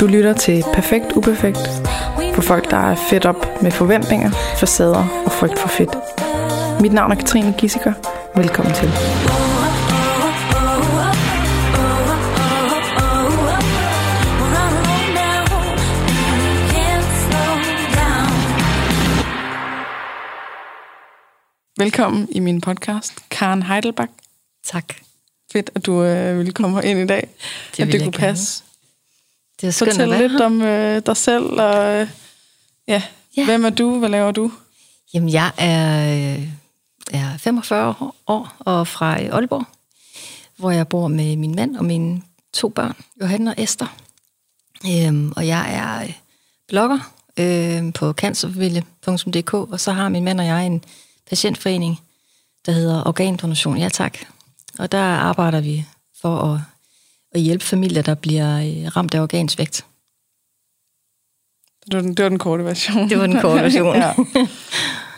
Du lytter til Perfekt Uperfekt for folk, der er fedt op med forventninger, facader og frygt for fedt. Mit navn er Katrine Gissiker. Velkommen til. Velkommen i min podcast, Karen Heidelbach. Tak. Fedt, at du øh, ville komme ind i dag. Det at det kunne passe. Det er skønt at Fortæl være lidt her. om øh, dig selv, og øh, ja, Ja. hvem er du, hvad laver du? Jamen, jeg er, øh, er 45 år og fra øh, Aalborg, hvor jeg bor med min mand og mine to børn, Johanne og Esther. Øhm, og jeg er øh, blogger øh, på cancerfamilie.dk, og så har min mand og jeg en patientforening, der hedder Organdonation. Ja, tak. Og der arbejder vi for at, at hjælpe familier, der bliver øh, ramt af organsvægt. Det var den, det var den korte version. Det var den korte version. ja.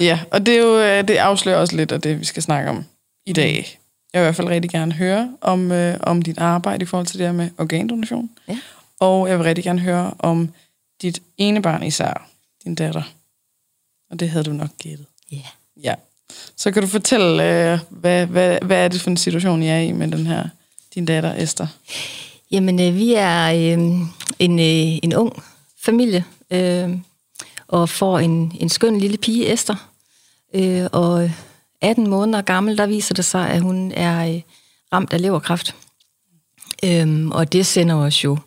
ja, og det, er jo, øh, det afslører også lidt af det, vi skal snakke om i dag. Jeg vil i hvert fald rigtig gerne høre om, øh, om dit arbejde i forhold til det her med organdonation. Ja. Og jeg vil rigtig gerne høre om dit ene barn især, din datter. Og det havde du nok gættet. Ja. Ja. Så kan du fortælle, øh, hvad, hvad, hvad er det for en situation, I er i med den her, din datter Esther? Jamen, øh, vi er øh, en, øh, en ung familie, øh, og får en, en skøn lille pige, Esther. Øh, og 18 måneder gammel, der viser det sig, at hun er øh, ramt af leverkræft. Øh, og det sender os jo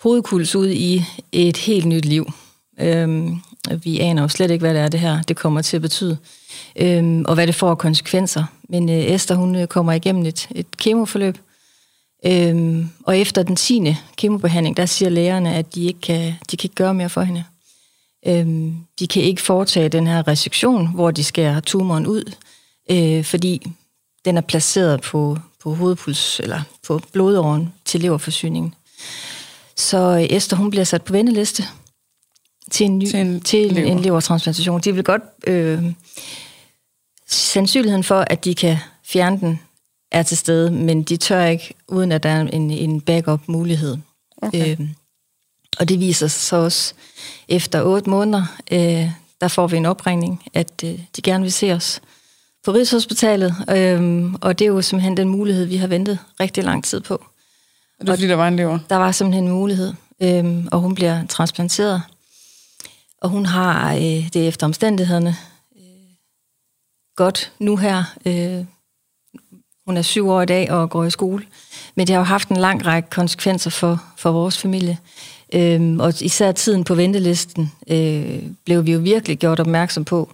hovedkuls ud i et helt nyt liv. Øhm, vi aner jo slet ikke, hvad det er, det her det kommer til at betyde, øhm, og hvad det får af konsekvenser. Men øh, Esther, hun øh, kommer igennem et, et kemoforløb, øhm, og efter den 10. kemobehandling, der siger lægerne, at de ikke kan, de kan ikke gøre mere for hende. Øhm, de kan ikke foretage den her resektion, hvor de skærer tumoren ud, øh, fordi den er placeret på, på hovedpuls, eller på blodåren til leverforsyningen. Så øh, Esther, hun bliver sat på venteliste til en, ny, Til en til lever. en levertransplantation. De vil godt... Øh, sandsynligheden for, at de kan fjerne den, er til stede, men de tør ikke, uden at der er en, en backup-mulighed. Okay. Øh, og det viser sig så også efter otte måneder, øh, der får vi en opringning, at øh, de gerne vil se os på Rigshospitalet, øh, og det er jo simpelthen den mulighed, vi har ventet rigtig lang tid på. Er det fordi, der var en lever? Der var simpelthen en mulighed, øhm, og hun bliver transplanteret. Og hun har øh, det efter omstændighederne øh, godt nu her. Øh, hun er syv år i dag og går i skole. Men det har jo haft en lang række konsekvenser for, for vores familie. Øhm, og især tiden på ventelisten øh, blev vi jo virkelig gjort opmærksom på,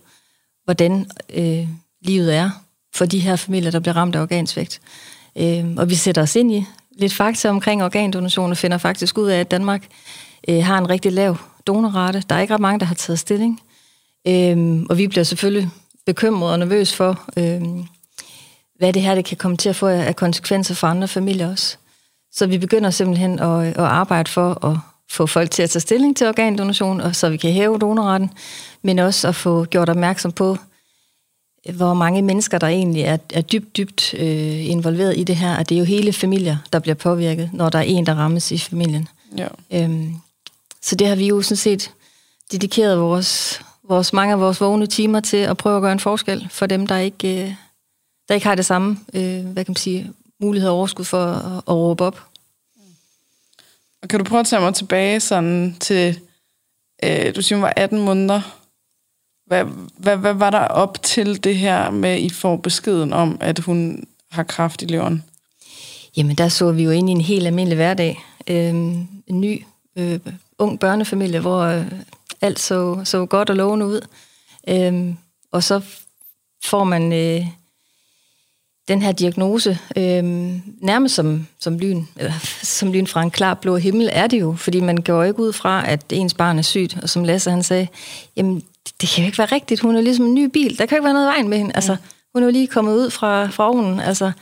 hvordan øh, livet er for de her familier, der bliver ramt af organsvægt. Øh, og vi sætter os ind i lidt fakta omkring organdonation og finder faktisk ud af, at Danmark øh, har en rigtig lav donorrate. Der er ikke ret mange, der har taget stilling. Øh, og vi bliver selvfølgelig bekymrede og nervøse for, øh, hvad det her det kan komme til at få af konsekvenser for andre familier også. Så vi begynder simpelthen at, at arbejde for at få folk til at tage stilling til organdonation, og så vi kan hæve donorretten, men også at få gjort opmærksom på, hvor mange mennesker, der egentlig er, er dybt, dybt øh, involveret i det her, og det er jo hele familier, der bliver påvirket, når der er en, der rammes i familien. Ja. Øhm, så det har vi jo sådan set dedikeret vores, vores, mange af vores vågne timer til at prøve at gøre en forskel for dem, der ikke, øh, der ikke har det samme øh, hvad kan man sige, mulighed og overskud for at, at råbe op. Og kan du prøve at tage mig tilbage sådan til, øh, du siger, hun var 18 måneder. Hvad, hvad, hvad var der op til det her med, I får beskeden om, at hun har kræft i leveren? Jamen, der så vi jo ind i en helt almindelig hverdag. Øhm, en ny øh, ung børnefamilie, hvor øh, alt så, så godt og lovende ud. Øhm, og så får man øh, den her diagnose øh, nærmest som, som, lyn, eller, som lyn fra en klar blå himmel er det jo, fordi man går ikke ud fra, at ens barn er sygt. Og som Lasse han sagde, jamen det, kan jo ikke være rigtigt, hun er ligesom en ny bil, der kan ikke være noget vejen med hende. Altså, hun er jo lige kommet ud fra, fra ovnen. Altså,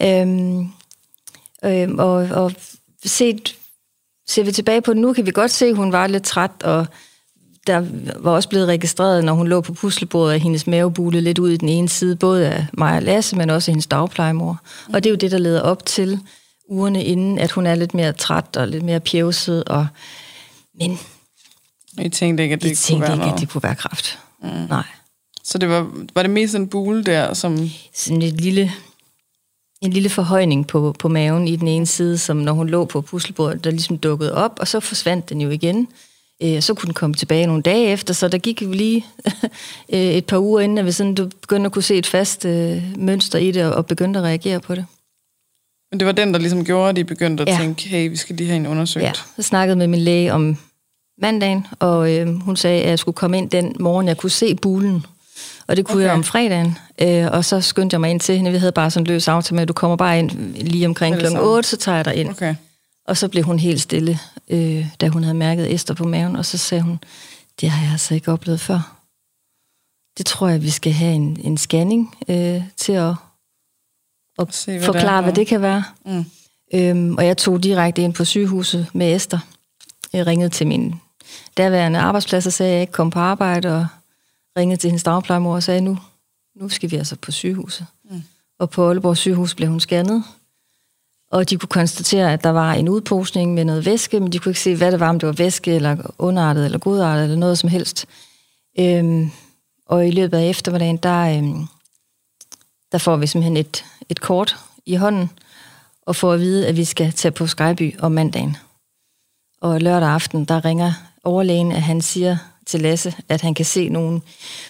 mm. øhm, øhm, og, og set, ser vi tilbage på det nu, kan vi godt se, at hun var lidt træt, og der var også blevet registreret, når hun lå på puslebordet, at hendes mave bulede lidt ud i den ene side, både af mig og Lasse, men også af hendes dagplejemor. Og det er jo det, der leder op til ugerne inden, at hun er lidt mere træt og lidt mere pjevset, og, men I tænkte ikke, at det kunne tænkte være ikke, noget. at det kunne være kræft. Mm. Nej. Så det var, var det mest en bule der, som... Sådan et lille, en lille forhøjning på, på maven i den ene side, som når hun lå på puslebordet, der ligesom dukkede op, og så forsvandt den jo igen. Øh, så kunne den komme tilbage nogle dage efter, så der gik jo lige øh, et par uger inden, at vi sådan, du begyndte at kunne se et fast øh, mønster i det, og, og begyndte at reagere på det. Men det var den, der ligesom gjorde, at I begyndte at Ja. tænke, hey, vi skal lige have en undersøgt. Ja, så snakkede med min læge om mandagen, og øh, hun sagde, at jeg skulle komme ind den morgen, jeg kunne se bulen. Og det kunne okay. Jeg om fredagen, øh, og så skyndte jeg mig ind til hende. Vi havde bare sådan en løs aftale med, at du kommer bare ind lige omkring kl. samme. 8, så tager jeg dig ind. Okay. Og så blev hun helt stille, øh, da hun havde mærket Esther på maven, og så sagde hun, det har jeg altså ikke oplevet før. Det tror jeg, vi skal have en, en scanning øh, til at, at Se, hvad forklare, er. hvad det kan være. Mm. Øhm, og jeg tog direkte ind på sygehuset med Esther. Jeg ringede til min daværende arbejdsplads og sagde, at jeg ikke kom på arbejde, og ringede til hendes dagplejemor og sagde, nu, nu skal vi altså på sygehuset. Mm. Og på Aalborg sygehus blev hun scannet, og de kunne konstatere, at der var en udposning med noget væske, men de kunne ikke se, hvad det var, om det var væske, eller underartet, eller godartet, eller noget som helst. Øhm, og i løbet af eftermiddagen, der, øhm, der får vi simpelthen et, et kort i hånden, og får at vide, at vi skal tage på Skyby om mandagen. Og lørdag aften, der ringer overlægen, at han siger til Lasse, at han kan se nogle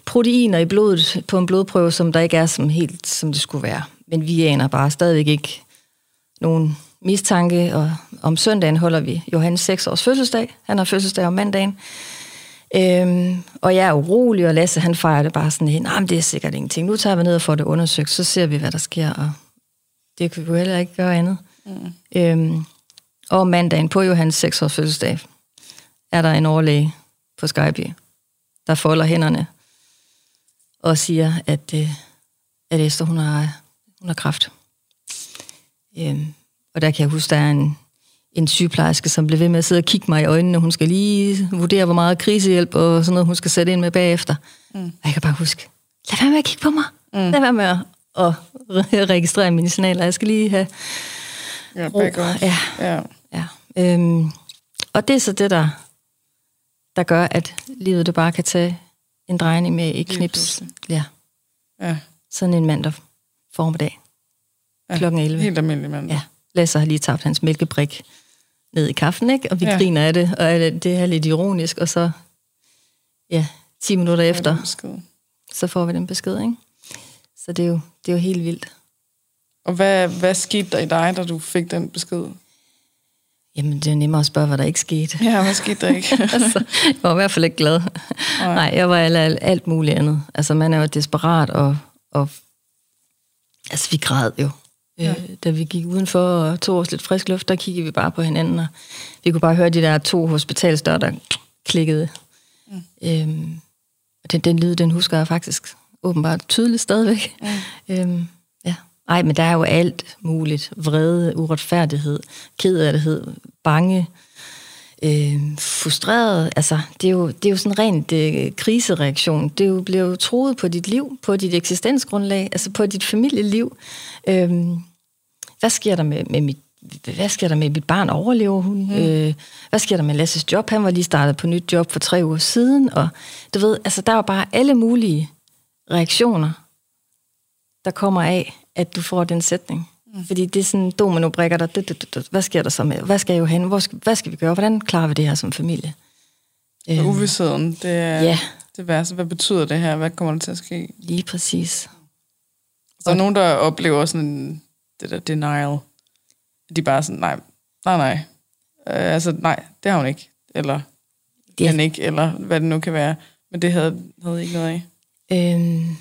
proteiner i blodet på en blodprøve, som der ikke er som helt, som det skulle være. Men vi aner bare stadigvæk ikke nogen mistanke, og om søndagen holder vi Johannes 6 års fødselsdag. Han har fødselsdag om mandagen. Øhm, og jeg er urolig, og Lasse han fejrer det bare sådan hen. Nej, men det er sikkert ingenting. Nu tager vi ned og får det undersøgt, så ser vi, hvad der sker. Og det kan vi jo heller ikke gøre andet. Mm. Øhm, og mandagen på Johannes 6 års fødselsdag, er der en overlæge på Skype, der folder hænderne og siger, at, øh, at Esther, hun har, hun har kræft. Øhm, og der kan jeg huske, der er en, en sygeplejerske, som blev ved med at sidde og kigge mig i øjnene. Hun skal lige vurdere, hvor meget krisehjælp og sådan noget, hun skal sætte ind med bagefter. Mm. Og jeg kan bare huske, lad være med at kigge på mig. Mm. Lad være med at, at re- registrere mine signaler. Jeg skal lige have Ja, ro. Ja, ja. ja. Øhm, og det er så det, der, der gør, at livet det bare kan tage en drejning med et knips. Ja, ja. sådan en mandag formiddag. ja. Klokken 11. Helt almindelig mand. Ja, Lasse har lige tabt hans mælkebrik ned i kaffen, ikke? Og vi Ja. griner af det, og det er lidt ironisk, og så, ja, 10 minutter efter, så får vi den besked, ikke? Så det er jo, det er jo helt vildt. Og hvad, hvad skete der i dig, da du fik den besked? Jamen, det er nemmere at spørge, hvad der ikke skete. Ja, hvad skete der ikke? altså, jeg var i hvert fald ikke glad. Nej. Nej, jeg var alt, alt, alt muligt andet. Altså, man er jo desperat, og, og altså, vi græd jo. Ja. Øh, da vi gik udenfor og tog os lidt frisk luft, der kiggede vi bare på hinanden, og vi kunne bare høre de der to hospitalsdøre, der klikkede. Mm. Øhm, og den, den lyd, den husker jeg faktisk åbenbart tydeligt stadigvæk. Mm. Øhm. Ej, men der er jo alt muligt. Vrede, uretfærdighed, kedelighed, bange, øh, frustreret. Altså, det er jo, det er jo sådan en rent øh, krisereaktion. Det er jo, bliver jo troet på dit liv, på dit eksistensgrundlag, altså på dit familieliv. Øh, hvad sker der med, med mit hvad sker der med mit barn? Overlever hun? Mm. Øh, hvad sker der med Lasses job? Han var lige startet på nyt job for tre uger siden, og du ved, altså der var bare alle mulige reaktioner, der kommer af, at du får den sætning. Mm. Fordi det er sådan domino-brikker der. Det, det, det, det. Hvad sker der så med? Hvad skal jeg jo hen? Hvor skal, hvad skal vi gøre? Hvordan klarer vi det her som familie? Øh. Uvidsheden, det er Ja. det værste. Hvad betyder det her? Hvad kommer der til at ske? Lige præcis. Så er nogen, der oplever sådan det der denial. De er bare sådan, nej, nej, nej. Øh, altså, nej, det har hun ikke. Eller det han ikke, eller hvad det nu kan være. Men det havde, havde I ikke noget af. Øhm,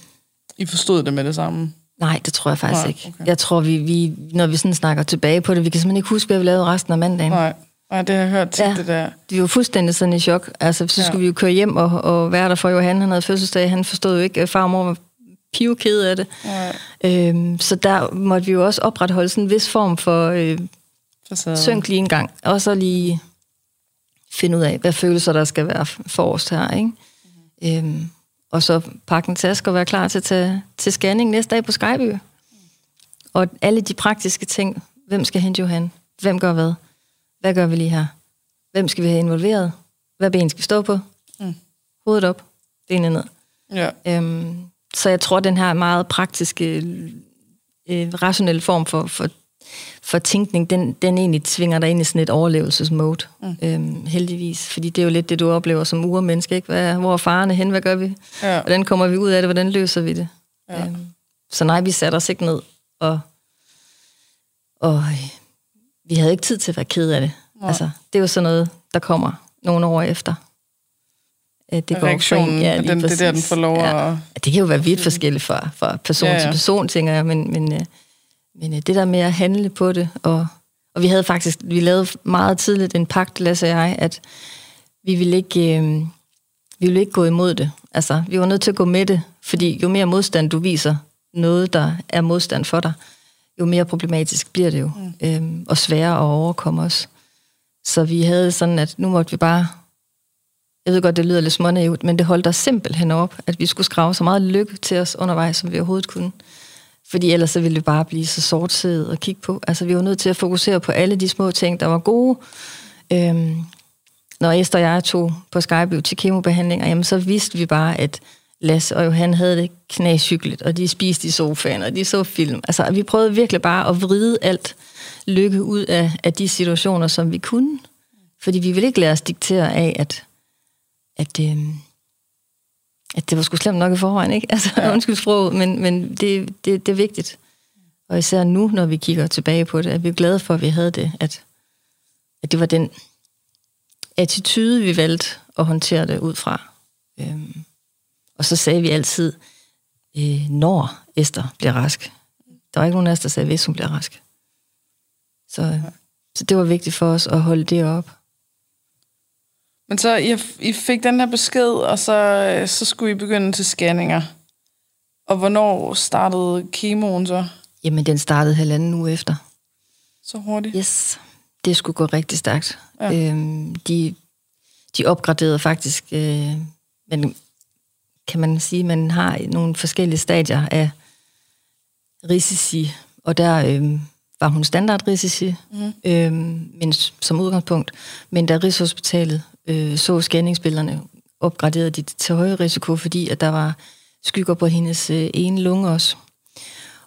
I forstod det med det samme. Nej, det tror jeg faktisk Nej, ikke. okay. Jeg tror, vi, vi, når vi sådan snakker tilbage på det, vi kan simpelthen ikke huske, hvad vi lavede resten af mandagen. Nej, nej det har jeg hørt tit, Ja. det der. Vi var fuldstændig sådan i chok. Altså, så Ja. skulle vi jo køre hjem og, og være der for Johan. Han havde fødselsdag. Han forstod jo ikke, at far og mor var pivkede af det. Nej, Øhm, så der måtte vi jo også opretholde sådan en vis form for øh, facade. synk lige en gang. Og så lige finde ud af, hvad følelser der skal være forrest her. Ikke? Mm-hmm. Øhm, og så pakke en taske og være klar til, til, til scanning næste dag på Skyby. Og alle de praktiske ting. Hvem skal hente Johan? Hvem gør hvad? Hvad gør vi lige her? Hvem skal vi have involveret? Hvad ben skal vi stå på? Mm. Hovedet op, benene ned. Ja. Øhm, så jeg tror, den her meget praktiske, øh, rationelle form for, for, for tænkning, den, den egentlig tvinger dig ind i sådan et overlevelsesmode, mm. øhm, heldigvis. Fordi det er jo lidt det, du oplever som urmenneske, ikke? Hvad, hvor er farerne hen? Hvad gør vi? Ja. Hvordan kommer vi ud af det? Hvordan løser vi det? Ja. Øhm, så nej, vi satte os ikke ned, og, og øh, vi havde ikke tid til at være ked af det. Nej. Altså, det er jo sådan noget, der kommer nogle år efter. At det Reaktionen, ja, at lige den, det er der, den får lov ja. at... Det kan jo være vidt forskelligt fra, fra person Ja, ja, ja. ja. til person, tænker jeg, men, men, øh, men øh, det der med at handle på det, og, og vi havde faktisk, vi lavede meget tidligt en pagt, Lasse og jeg, at vi ville ikke, øh, vi ville ikke gå imod det. Altså, vi var nødt til at gå med det, fordi jo mere modstand du viser noget, der er modstand for dig, jo mere problematisk bliver det jo, mm. øhm, og sværere at overkomme os. Så vi havde sådan, at nu måtte vi bare, jeg ved godt, det lyder lidt smånaivt, men det holdt os simpelthen op, at vi skulle skrave så meget lykke til os undervejs, som vi overhovedet kunne. Fordi ellers så ville det bare blive så sortsedet at kigge på. Altså, vi var nødt til at fokusere på alle de små ting, der var gode. Øhm, når Esther og jeg tog på Skype til kemobehandlinger, jamen så vidste vi bare, at Lasse og Johan havde det knæsykkeligt, og de spiste i sofaen, og de så film. Altså, vi prøvede virkelig bare at vride alt lykke ud af, af de situationer, som vi kunne. Fordi vi ville ikke lade os diktere af, at, at, øhm, at det var sgu slemt nok i forvejen, ikke? Altså, ja. undskyld sproget, men, men det, det, det er vigtigt. Og især nu, når vi kigger tilbage på det, er vi er glade for, at vi havde det, at, at det var den attitude, vi valgte at håndtere det ud fra. Øhm, og så sagde vi altid, øh, når Esther bliver rask. Der var ikke nogen af os, der sagde, hvis hun bliver rask. Så, så det var vigtigt for os at holde det op. Men så I, I fik den her besked, og så, så skulle I begynde til scanninger. Og hvornår startede kemoen så? Jamen, den startede halvanden uge efter. Så hurtigt? Yes, det skulle gå rigtig stærkt. Ja. Øhm, de, de opgraderede faktisk, øh, men kan man sige, man har nogle forskellige stadier af risici, og der øh, var hun standardrisici, mm. øh, men som udgangspunkt. Men da Rigshospitalet øh, så scanningsbillederne, opgraderede de det til højere risiko, fordi at der var skygger på hendes øh, ene lunge også.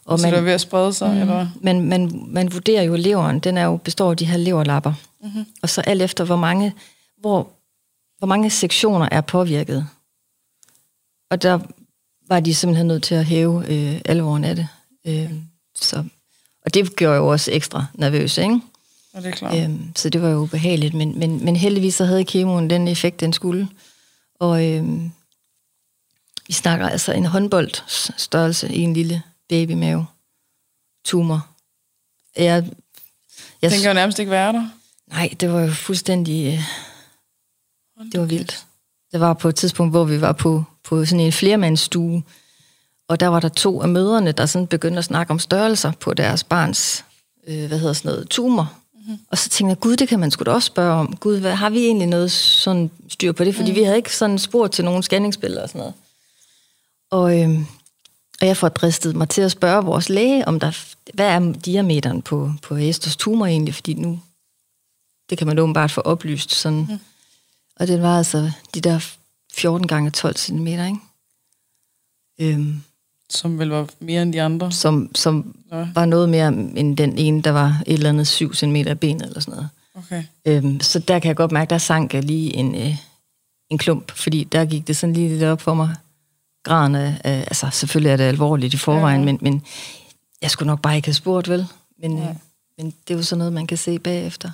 Og så man, det var ved at sprede sig, mm. eller men man, man vurderer jo leveren, den er jo, består af de her leverlapper. Mm-hmm. Og så alt efter, hvor mange, hvor, hvor mange sektioner er påvirket. Og der var de simpelthen nødt til at hæve øh, alvoren af det. Øh, så, og det gjorde jo også ekstra nervøs, ikke? Og det er klart. Øhm, så det var jo ubehageligt, men, men, men heldigvis så havde kemoen den effekt, den skulle. Og øhm, vi snakker altså en håndboldstørrelse i en lille babymave. Tumor. Jeg, Jeg tænker jo nærmest ikke være der. nej, det var jo fuldstændig... Øh, det var vildt. Det var på et tidspunkt, hvor vi var på, på sådan en flermandsstue, og der var der to af mødrene, der sådan begyndte at snakke om størrelser på deres barns, øh, hvad hedder sådan noget, tumor. Mm-hmm. Og så tænkte jeg, gud, det kan man sgu da også spørge om. Gud, hvad, har vi egentlig noget sådan styr på det? Fordi mm. vi havde ikke sådan spurgt til nogen scanningsbilleder og sådan noget. Og, øh, og jeg får dristet mig til at spørge vores læge, om der, hvad er diameteren på, på Esters tumor egentlig? Fordi nu, det kan man åbenbart få oplyst sådan. Mm. Og den var altså de der 14 gange 12 cm, ikke? Øhm, Som vel var mere end de andre. som, som Ja. var noget mere end den ene, der var et eller andet 7 cm af benet eller sådan noget. Okay. Øhm, så der kan jeg godt mærke, der sank jeg lige en, øh, en klump, fordi der gik det sådan lige lidt op for mig. Graden af, af, altså selvfølgelig er det alvorligt i forvejen, Ja. ja. men, men jeg skulle nok bare ikke have spurgt, vel? Men, øh, men det er jo sådan noget, man kan se bagefter.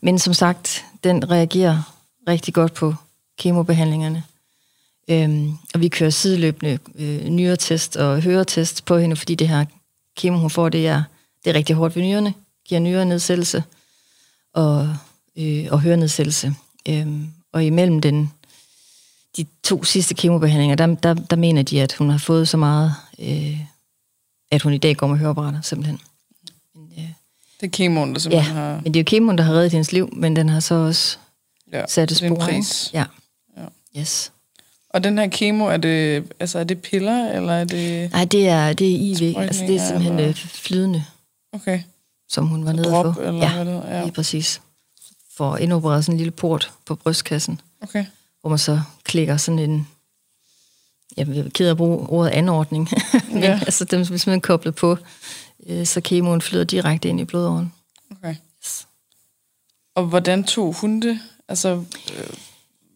Men som sagt, den reagerer rigtig godt på kemobehandlingerne. Øhm, og vi kører sideløbende øh, nyretest og høretest på hende, fordi det her kemo, hun får, det er, det er rigtig hårdt ved nyrerne. Giver nyrenedsættelse og, øh, og hørenedsættelse. Øhm, og imellem den, de to sidste kemobehandlinger, der, der, der mener de, at hun har fået så meget, øh, at hun i dag går med høreapparater, simpelthen. Men, øh, Det er kemoen, der ja, simpelthen har... men det er jo kemoen, der har reddet hendes liv, men den har så også Ja, sat et det er en spor. ikke? pris. Ja. Ja. Yes. Og den her kemo, er det, altså, er det piller, eller er det... Nej, det er, det er IV, altså det er simpelthen eller- øh, flydende. Okay. som hun var nede få. eller ja, hvad det ja. lige præcis. For indopereret sådan en lille port på brystkassen, Okay. hvor man så klikker sådan en, jeg er ked af at bruge ordet anordning, men Ja. altså dem, hvis man er koblet på, øh, så kemoen flyder direkte ind i blodåren. okay. Og hvordan tog hun det? Altså, øh,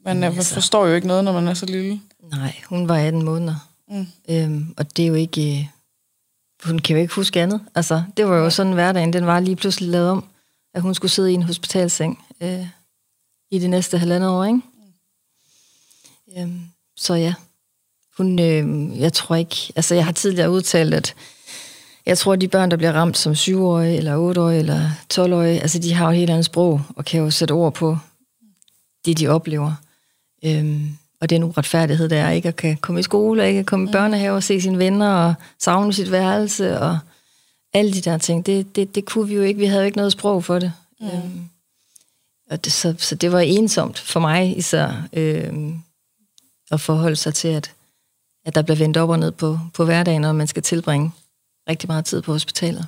man er, altså- forstår jo ikke noget, når man er så lille. Nej, hun var 18 måneder. Mm. Øhm, og det er jo ikke... Øh, hun kan jo ikke huske andet. Altså, det var jo sådan hverdagen, den var lige pludselig lavet om, at hun skulle sidde i en hospitalseng øh, i det næste halvandet år, ikke? Øhm, så ja, hun, øh, jeg tror ikke... Altså, jeg har tidligere udtalt, at jeg tror, at de børn, der bliver ramt som 7-årige, eller 8-årige, eller 12-årige, altså, de har jo et helt andet sprog, og kan jo sætte ord på det, de oplever. Øhm, og den uretfærdighed, der er ikke at kan komme i skole, og ikke at komme i børnehave og se sine venner, og savne sit værelse, og alle de der ting, det, det, det kunne vi jo ikke. Vi havde jo ikke noget sprog for det. Mm. Øhm, og det så, så det var ensomt for mig især, øhm, at forholde sig til, at, at der bliver vendt op og ned på, på hverdagen, og man skal tilbringe rigtig meget tid på hospitalet.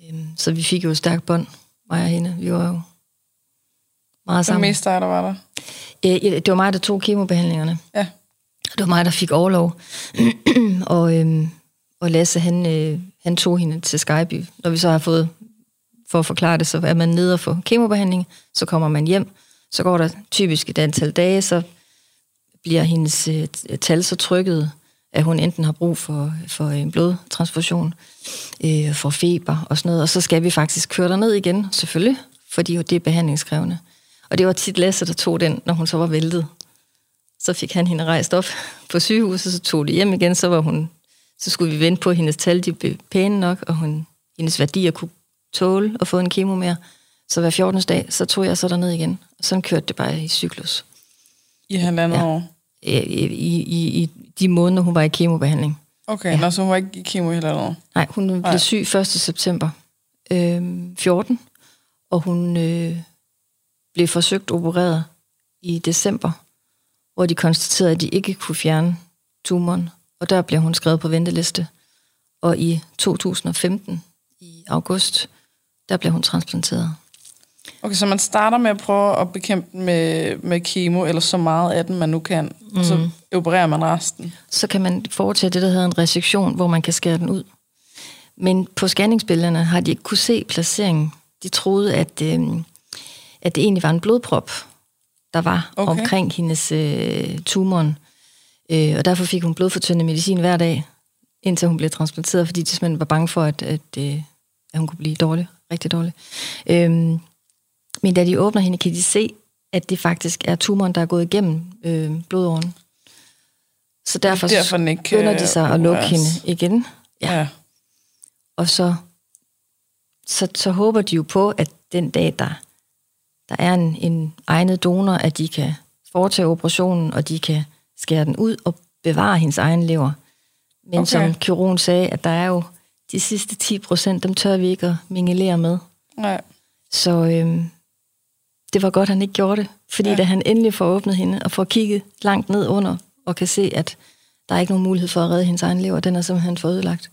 Mm. Øhm, så vi fik jo et stærkt bånd, mig og hende. Vi var jo meget Det sammen. mest dig, der var der. Øh, Det var mig, der tog kemobehandlingerne. Ja. Det var mig, der fik overlov. og, øhm, og Lasse, han, øh, han tog hende til Skyby. Når vi så har fået, for at forklare det, så er man nede og få kemobehandling, så kommer man hjem, så går der typisk et antal dage, så bliver hendes øh, tal så trykket, at hun enten har brug for, for en blodtransfusion, øh, for feber og sådan noget, og så skal vi faktisk køre der ned igen, selvfølgelig, fordi det er behandlingskrævende. Og det var tit Lasse, der tog den, når hun så var væltet. Så fik han hende rejst op på sygehuset, så tog det hjem igen, så var hun, så skulle vi vente på, at hendes tal de blev pæne nok, og hun, hendes værdier kunne tåle at få en kemo mere. Så hver 14. dag, så tog jeg så derned igen. Og sådan kørte det bare i cyklus. I halvandet Ja. år. I, i, i, de måneder, hun var i kemobehandling. Okay, ja. Nå, så hun var ikke i kemo i halvandet år. Nej, hun blev Nej. syg 1. september øh, 14, og hun øh, blev forsøgt opereret i december, hvor de konstaterede, at de ikke kunne fjerne tumoren, og der blev hun skrevet på venteliste. Og i 2015, i august, der blev hun transplanteret. Okay, så man starter med at prøve at bekæmpe den med, med kemo, eller så meget af den, man nu kan, mm. og så opererer man resten. så kan man foretage det, der hedder en resektion, hvor man kan skære den ud. Men på scanningsbillederne har de ikke kunne se placeringen. De troede, at, øh, at det egentlig var en blodprop, der var Okay. omkring hendes øh, tumoren. Øh, og derfor fik hun blodfortyndende medicin hver dag, indtil hun blev transplanteret, fordi de simpelthen var bange for, at, at, øh, at hun kunne blive dårlig, rigtig dårlig. Øh, men da de åbner hende, kan de se, at det faktisk er tumoren, der er gået igennem øh, blodåren. Så derfor, derfor, den ikke skynder de sig at lukke opereres. hende igen. Ja. ja. Og så, så, så håber de jo på, at den dag, der, der er en, en egnet donor, at de kan foretage operationen, og de kan skære den ud og bevare hendes egen lever. Men Okay. som kirurgen sagde, at der er jo de sidste 10 procent, dem tør vi ikke at mingelere med. Nej. Så øhm, det var godt, han ikke gjorde det. Fordi ja. da han endelig får åbnet hende og får kigget langt ned under, og kan se, at der er ikke nogen mulighed for at redde hendes egen lever, den er simpelthen for ødelagt,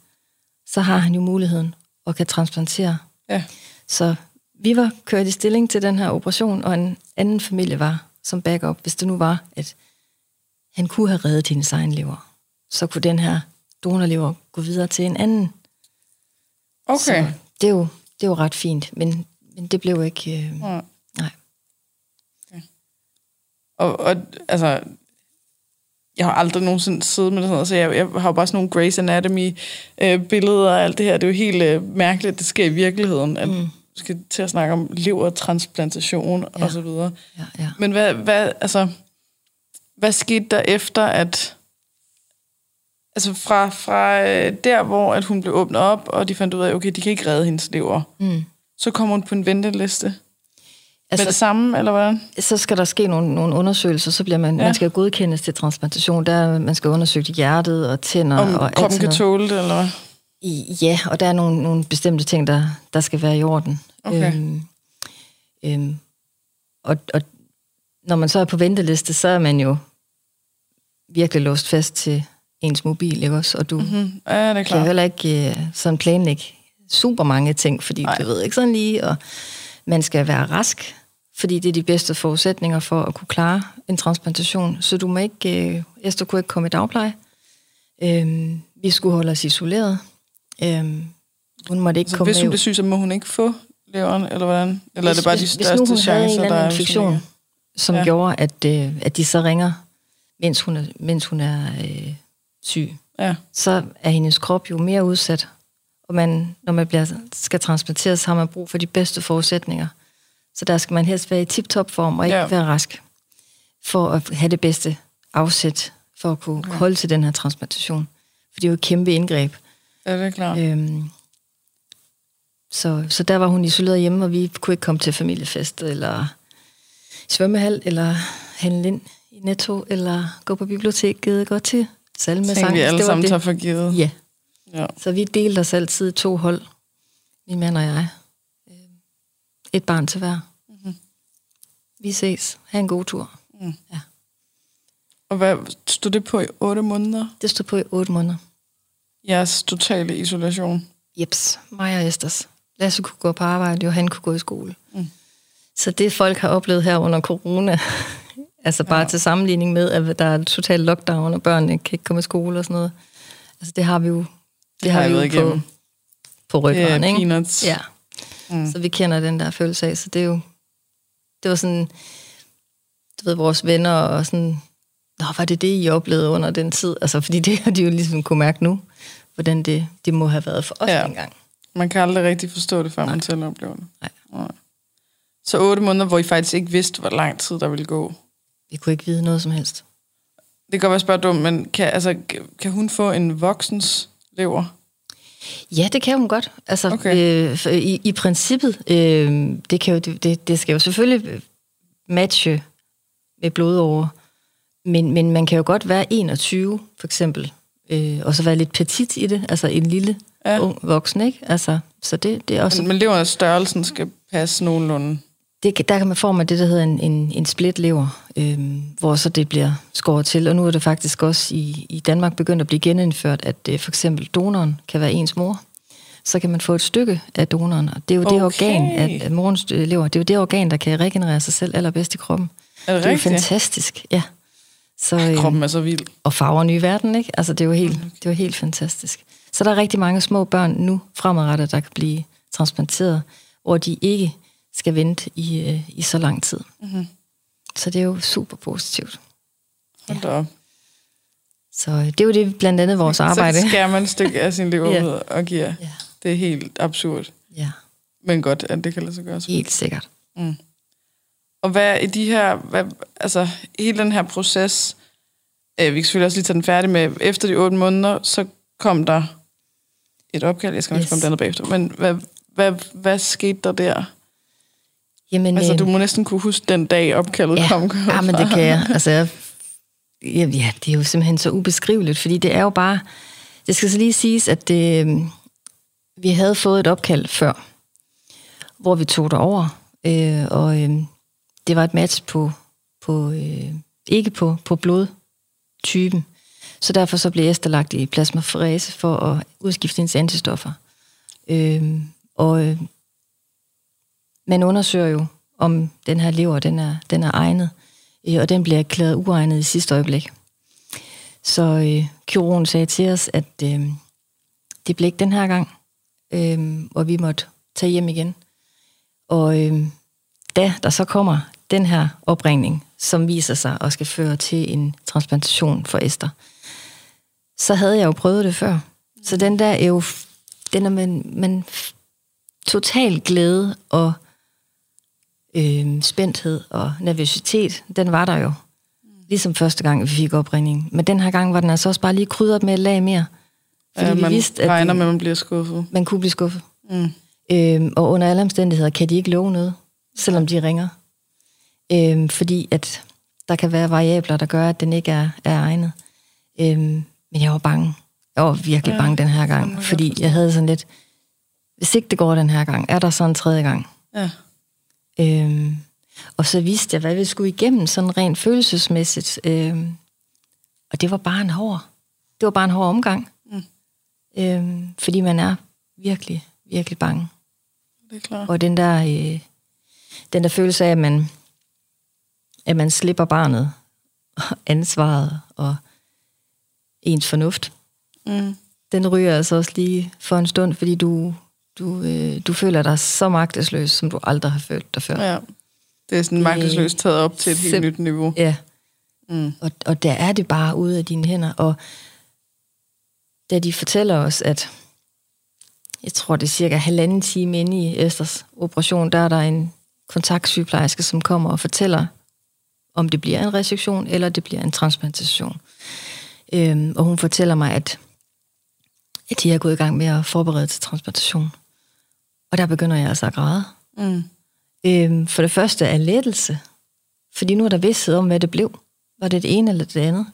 så har han jo muligheden og kan transplantere. Ja. Så vi var kørt i stilling til den her operation, og en anden familie var som backup, hvis det nu var, at han kunne have reddet hendes egen lever. Så kunne den her donorlever gå videre til en anden. Okay. Så det er jo, det er jo ret fint, men, men det blev ikke... Øh, Ja. nej. Og, og altså, jeg har aldrig nogensinde siddet med det sådan noget, så jeg, jeg har jo bare sådan nogle Grey's Anatomy-billeder og alt det her. Det er jo helt øh, mærkeligt, at det sker i virkeligheden, at mm. Skal til at snakke om levertransplantation ja. Og så videre. Ja, ja. Men hvad, hvad, altså, hvad skete der efter, at altså fra, fra øh, der, hvor at hun blev åbnet op, og de fandt ud af, okay, de kan ikke redde hendes lever, Mm. så kommer hun på en venteliste. Altså, med det samme, eller hvordan? så skal der ske nogle, nogle undersøgelser, så bliver man, Ja. man skal godkendes til transplantation. Der, man skal undersøge hjertet og tænder Om og alt kroppen kan tåle det, eller hvad? I- Ja, og der er nogle, nogle bestemte ting, der, der skal være i orden. Okay. Øhm, øhm, og, og når man så er på venteliste, så er man jo virkelig låst fast til ens mobil, ikke også? Og du mm-hmm. Mm, ja, det er kan klart. heller ikke øh, sådan planlægge super mange ting, fordi Nej. du ved ikke sådan lige, og man skal være rask, fordi det er de bedste forudsætninger for at kunne klare en transplantation. Så du må ikke, øh, Esther kunne ikke komme i dagpleje. Øhm, vi skulle holde os isoleret. Øhm, hun måtte ikke Så komme hvis hun bliver syg, så må hun ikke få leveren, eller hvordan? Eller er det bare de hvis, største hvis nu hun chancer, havde en der er? hvis infektion, som Ja. gjorde, at, øh, at de så ringer, mens hun er, mens hun er øh, syg, Ja, så er hendes krop jo mere udsat. Og man, når man bliver, skal transplanteres, har man brug for de bedste forudsætninger. Så der skal man helst være i tip-top form og ikke ja. være rask, for at have det bedste afsæt, for at kunne ja. holde til den her transplantation. For det er jo et kæmpe indgreb. Ja det er klart. Øhm, så, så der var hun isoleret hjemme, og vi kunne ikke komme til familiefest, eller svømmehal, eller handle ind i Netto, eller gå på biblioteket, gå til salmesang. Ting, vi alle Det var sammen det. tager for givet. Ja, Ja. så vi delte os altid i to hold, min mand og jeg. Øhm, Et barn til hver. Mm-hmm. Vi ses. Ha' en god tur. Og hvad stod det på i otte måneder? Det stod på i otte måneder. Jeres totale isolation. Jeps, mig og Esters. Lasse kunne gå på arbejde, og han kunne gå i skole. Mm. Så det folk har oplevet her under corona, altså bare ja. til sammenligning med, at der er total lockdown, og børnene kan ikke komme i skole og sådan noget. Altså det har vi jo, det, det har vi jo på, igennem. på ryggeren, Det er ikke? Ja. Mm. Så vi kender den der følelse af, så det er jo, det var sådan, du ved, vores venner og sådan, Nå, var det det, I oplevede under den tid? Altså, fordi det har de jo ligesom kunne mærke nu, hvordan det, det må have været for os Ja. engang. Man kan aldrig rigtig forstå det, før Nej. man selv oplever det. Nej. Nej. Så otte måneder, hvor I faktisk ikke vidste, hvor lang tid der ville gå. Vi kunne ikke vide noget som helst. Det kan godt være spørge dumt, men kan, altså, kan hun få en voksens lever? Ja, det kan hun godt. Altså, Okay. øh, i, i princippet, øh, det, kan jo, det, det skal jo selvfølgelig matche med blodårer, men, men man kan jo godt være 21, for eksempel, øh, og så være lidt petit i det, altså en lille Ja. ung voksen, ikke? Altså, så det, det er også... Men, men leverens størrelsen skal passe nogenlunde. Det, der kan man få med det, der hedder en, en, en split-lever, øhm, hvor så det bliver skåret til. Og nu er det faktisk også i, i Danmark begyndt at blive genindført, at øh, for eksempel donoren kan være ens mor. Så kan man få et stykke af donoren, og det er jo det Okay. organ, at, at morens øh, lever, det er jo det organ, der kan regenerere sig selv allerbedst i kroppen. Er det det er jo fantastisk, ja. Så, øh, Kroppen er så vild. og farver nye verden, ikke? Altså, det er jo helt, det er jo helt fantastisk. Så der er rigtig mange små børn nu fremadrettet, der kan blive transplanteret, hvor de ikke skal vente i, øh, i så lang tid. Mm-hmm. Så det er jo super positivt. Hold op. Så øh, det er jo det blandt andet vores arbejde. Så skærer man et stykke af sin lever Ja. og giver. Ja. Det er helt absurd. Ja, Men godt, at det kan lade sig gøre. helt sikkert. Og hvad i de her, hvad, altså hele den her proces, øh, vi kan selvfølgelig også lige tage den færdig med, efter de otte måneder, så kom der et opkald, jeg skal nok yes. Komme det andet bagefter, men hvad, hvad, hvad skete der der? Jamen, Altså, øh, du må næsten kunne huske den dag, opkaldet ja, kom. ja, men det kan jeg. Altså, jeg- ja, ja, det er jo simpelthen så ubeskriveligt, fordi det er jo bare... Det skal så lige siges, at det, øh, vi havde fået et opkald før, hvor vi tog det over, øh, og øh, det var et match på, på øh, ikke på, på blodtypen. Så derfor så blev Esther lagt i plasmaferese for at udskifte hendes antistoffer. Øh, og øh, man undersøger jo, om den her lever den er, den er egnet, øh, og den bliver erklæret uegnet i sidste øjeblik. Så øh, kirurgen sagde til os, at øh, det blev ikke den her gang, øh, og vi måtte tage hjem igen. Og øh, da der så kommer den her opringning, som viser sig og skal føre til en transplantation for Esther, så havde jeg jo prøvet det før. Så den der er jo, den er man, man total glæde og øh, spændthed og nervøsitet, den var der jo. Ligesom første gang, vi fik opringningen. Men den her gang var den altså også bare lige krydret med et lag mere. Fordi ja, vi man vidste, at regner med, at man bliver skuffet. man kunne blive skuffet. Mm. Øhm, og under alle omstændigheder kan de ikke love noget, selvom de ringer. Øhm, fordi at der kan være variabler, der gør, at den ikke er, er egnet. Øhm, men jeg var bange. Jeg var virkelig Ja, bange den her gang, man fordi jeg havde sådan lidt, hvis ikke det går den her gang, er der så en tredje gang? Ja. Øhm, og så vidste jeg, hvad vi skulle igennem, sådan rent følelsesmæssigt. Øhm, og det var bare en hård, det var bare en hård omgang. Mm. Øhm, fordi man er virkelig, virkelig bange. Det er klart. Og den der, øh, den der følelse af, at man, at man slipper barnet, og ansvaret og ens fornuft, Mm. den ryger altså også lige for en stund, fordi du, du, øh, du føler dig så magtesløs, som du aldrig har følt dig før. Ja. Det er sådan magtesløst taget op til et helt Sim- nyt niveau. Ja. Mm. Og, og der er det bare ude af dine hænder. Og da de fortæller os, at jeg tror, det er cirka halvanden time inde i Esters operation, der er der en kontaktsygeplejerske, som kommer og fortæller, om det bliver en resektion, eller det bliver en transplantation. Øhm, og hun fortæller mig, at, at de er gået i gang med at forberede til transplantation. Og der begynder jeg altså at græde. Mm. Øhm, for det første er lettelse, fordi nu er der vidsthed om, hvad det blev. Var det det ene eller det andet?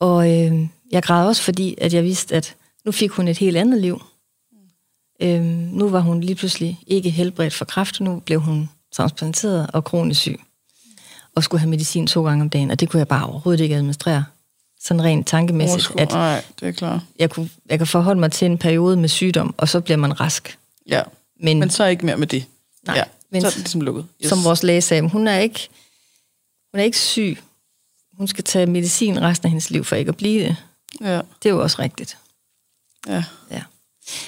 Og øhm, jeg græd også, fordi at jeg vidste, at nu fik hun et helt andet liv. Øhm, nu var hun lige pludselig ikke helbredt for kræft, nu blev hun transplanteret og kronisk syg. Og skulle have medicin to gange om dagen, og det kunne jeg bare overhovedet ikke administrere. Sådan rent tankemæssigt, Overskud. at Nej, det er klart. jeg, kunne, jeg kan forholde mig til en periode med sygdom, og så bliver man rask. Ja. Men, Men så ikke mere med det. Nej, ja. men- så er det ligesom lukket. yes. som vores læge sagde, hun er ikke, hun er ikke syg. Hun skal tage medicin resten af hendes liv for ikke at blive det. Ja. Det er jo også rigtigt. ja. Ja.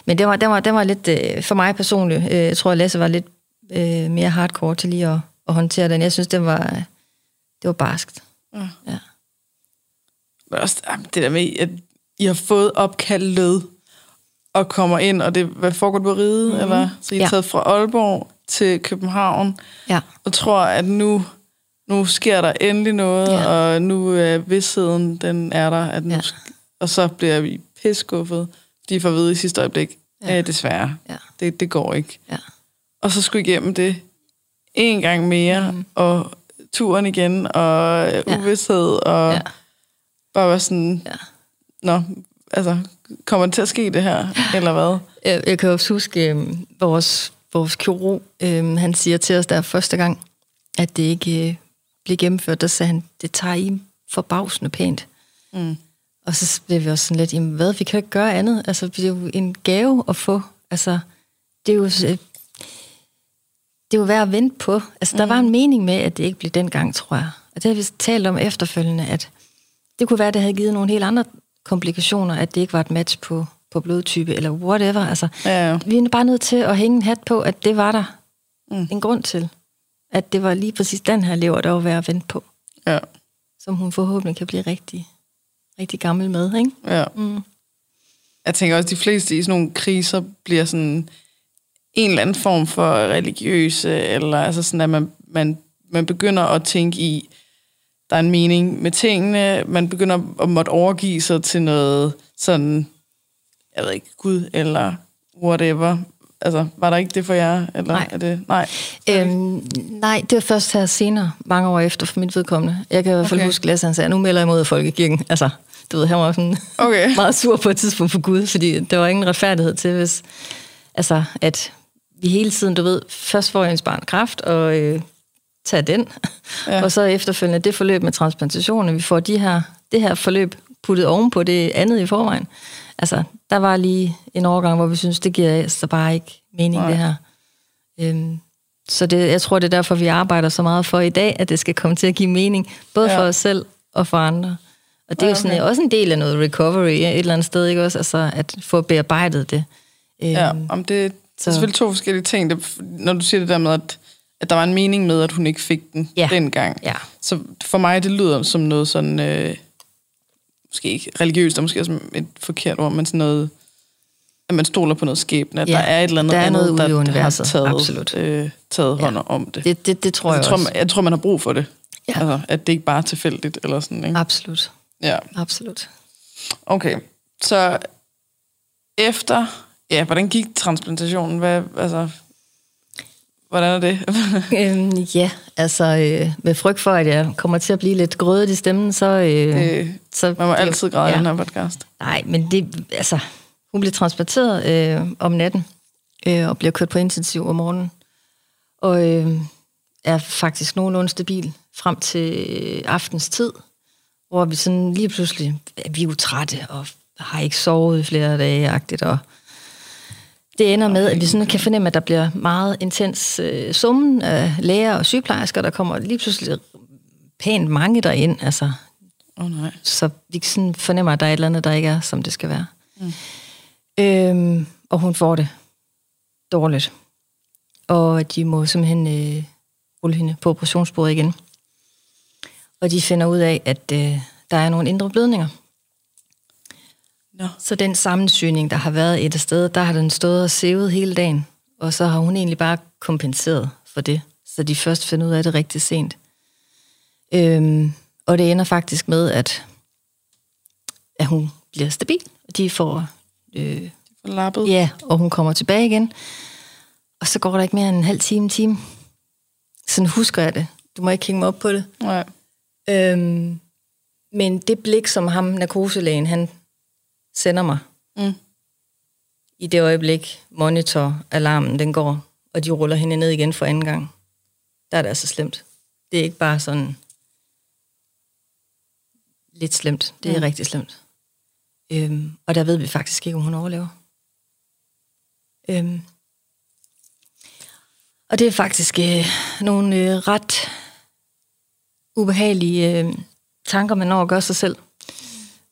Men det var, det var, det var lidt, øh, for mig personligt, øh, jeg tror, at Lasse var lidt øh, mere hardcore til lige at, at håndtere den. Jeg synes, det var, det var barskt. Ja. Ja. Men også det der med, at I har fået opkaldet og kommer ind, og det, hvad foregår på ride, mm-hmm. eller? Så I er Ja. taget fra Aalborg til København, Ja. og tror, at nu, nu sker der endelig noget, Ja. og nu er vidstheden, den er der, at nu, Ja. og så bliver vi pisskuffet. De får vide i sidste øjeblik, Ja. ja. desværre, Ja. det, det går ikke. Ja. Og så skulle igennem det en gang mere, mm. og turen igen, og Ja. ja. uvidshed, og Ja. bare var sådan, Ja. nå, altså, kommer det til at ske det her, eller hvad? Jeg, jeg kan også huske, øh, vores, vores kirurg, øh, han siger til os der første gang, at det ikke øh, blev gennemført, der sagde han, det tager I forbavsende pænt. Mm. Og så blev vi også sådan lidt, jamen hvad, vi kan jo ikke gøre andet. Altså, det er jo en gave at få. Altså, det er jo, øh, det jo værd at vente på. Altså, der var en mening med, at det ikke blev dengang, tror jeg. Og det har vi talt om efterfølgende, at det kunne være, at det havde givet nogle helt andre komplikationer, at det ikke var et match på, på blodtype, eller whatever. Altså, Ja, ja. vi er bare nødt til at hænge en hat på, at det var der Mm. en grund til. At det var lige præcis den her lever, der var værd at vente på. ja, Som hun forhåbentlig kan blive rigtig, rigtig gammel med, ikke? ja. Mm. Jeg tænker også, at de fleste i sådan nogle kriser bliver sådan en eller anden form for religiøse, eller altså sådan, at man, man, man begynder at tænke i, der er en mening med tingene, man begynder at måtte overgive sig til noget sådan, jeg ved ikke, Gud eller whatever. Altså, var der ikke det for jer? Eller Nej. Er det, nej. Øhm, nej, det var først her senere, mange år efter for mit vedkommende. Jeg kan i hvert fald Okay. huske, Lasse han sagde, nu melder jeg mod folkekirken. Altså, du ved, han var sådan Okay. meget sur på et tidspunkt for Gud, fordi der var ingen retfærdighed til, hvis, altså, at vi hele tiden, du ved, først får ens barn kræft, og øh, tager den, ja. Og så efterfølgende det forløb med transplantationen, vi får de her, det her forløb puttet ovenpå det andet i forvejen. Altså, der var lige en overgang, hvor vi synes det giver altså bare ikke mening, Nej. det her. Øhm, så det, jeg tror, det er derfor, vi arbejder så meget for i dag, at det skal komme til at give mening, både ja. For os selv og for andre. Og det er Ja, jo sådan, også en del af noget recovery et eller andet sted, ikke også? Altså, at få bearbejdet det. Øhm, Ja, om det, det så- er selvfølgelig to forskellige ting. Det, når du siger det der med, at, at der var en mening med, at hun ikke fik den Ja. dengang. Ja. Så for mig, det lyder som noget sådan, øh, måske ikke religiøst, og måske også et forkert ord, men sådan noget, at man stoler på noget skæbne, at Ja, der er et eller andet der er andet, noget ude i der har taget, absolut. øh, taget Ja. hånd om det. Det, det, det tror jeg, jeg, tror, også. man, jeg tror, man har brug for det. Ja. Altså, at det ikke bare er tilfældigt, eller sådan, ikke? Absolut. Ja. Absolut. Okay, så efter, ja, hvordan gik transplantationen? Hvad, altså, hvordan er det? øhm, ja, altså øh, med frygt for, at jeg kommer til at blive lidt grødet i stemmen, så... Øh, øh, så man må altid græde ja. i den her podcast. Nej, men det, altså, hun bliver transporteret øh, om natten, øh, og bliver kørt på intensiv om morgenen, og øh, er faktisk nogenlunde stabil frem til øh, aftens tid, hvor vi sådan lige pludselig, ja, vi er jo trætte, og har ikke sovet i flere dage, og Det ender med, at vi sådan kan fornemme, at der bliver meget intens øh, summen af læger og sygeplejersker, der kommer lige pludselig pænt mange derind, altså, oh, nej. så vi sådan fornemmer, at der er et eller andet, der ikke er, som det skal være. Mm. Øhm, og hun får det dårligt. Og de må simpelthen øh, rulle hende på operationsbordet igen. Og de finder ud af, at øh, der er nogle indre blødninger. Nå. Så den sammensygning, der har været et sted, der har den stået og sevet hele dagen. Og så har hun egentlig bare kompenseret for det. Så de først finder ud af det rigtig sent. Øhm, og det ender faktisk med, at, at hun bliver stabil. De får... Øh, For lappet. ja, og hun kommer tilbage igen. Og så går der ikke mere end en halv time, time. Sådan husker jeg det. Du må ikke hænge mig op på det. Nej. Øhm, men det blik, som ham, narkoselægen, han sender mig, Mm. i det øjeblik, monitor-alarmen, den går, og de ruller hende ned igen for anden gang, der er det altså slemt. Det er ikke bare sådan lidt slemt. Det er Mm. rigtig slemt. Øhm, og der ved vi faktisk ikke, om hun overlever. Øhm, og det er faktisk øh, nogle øh, ret ubehagelige øh, tanker, man når at gøre sig selv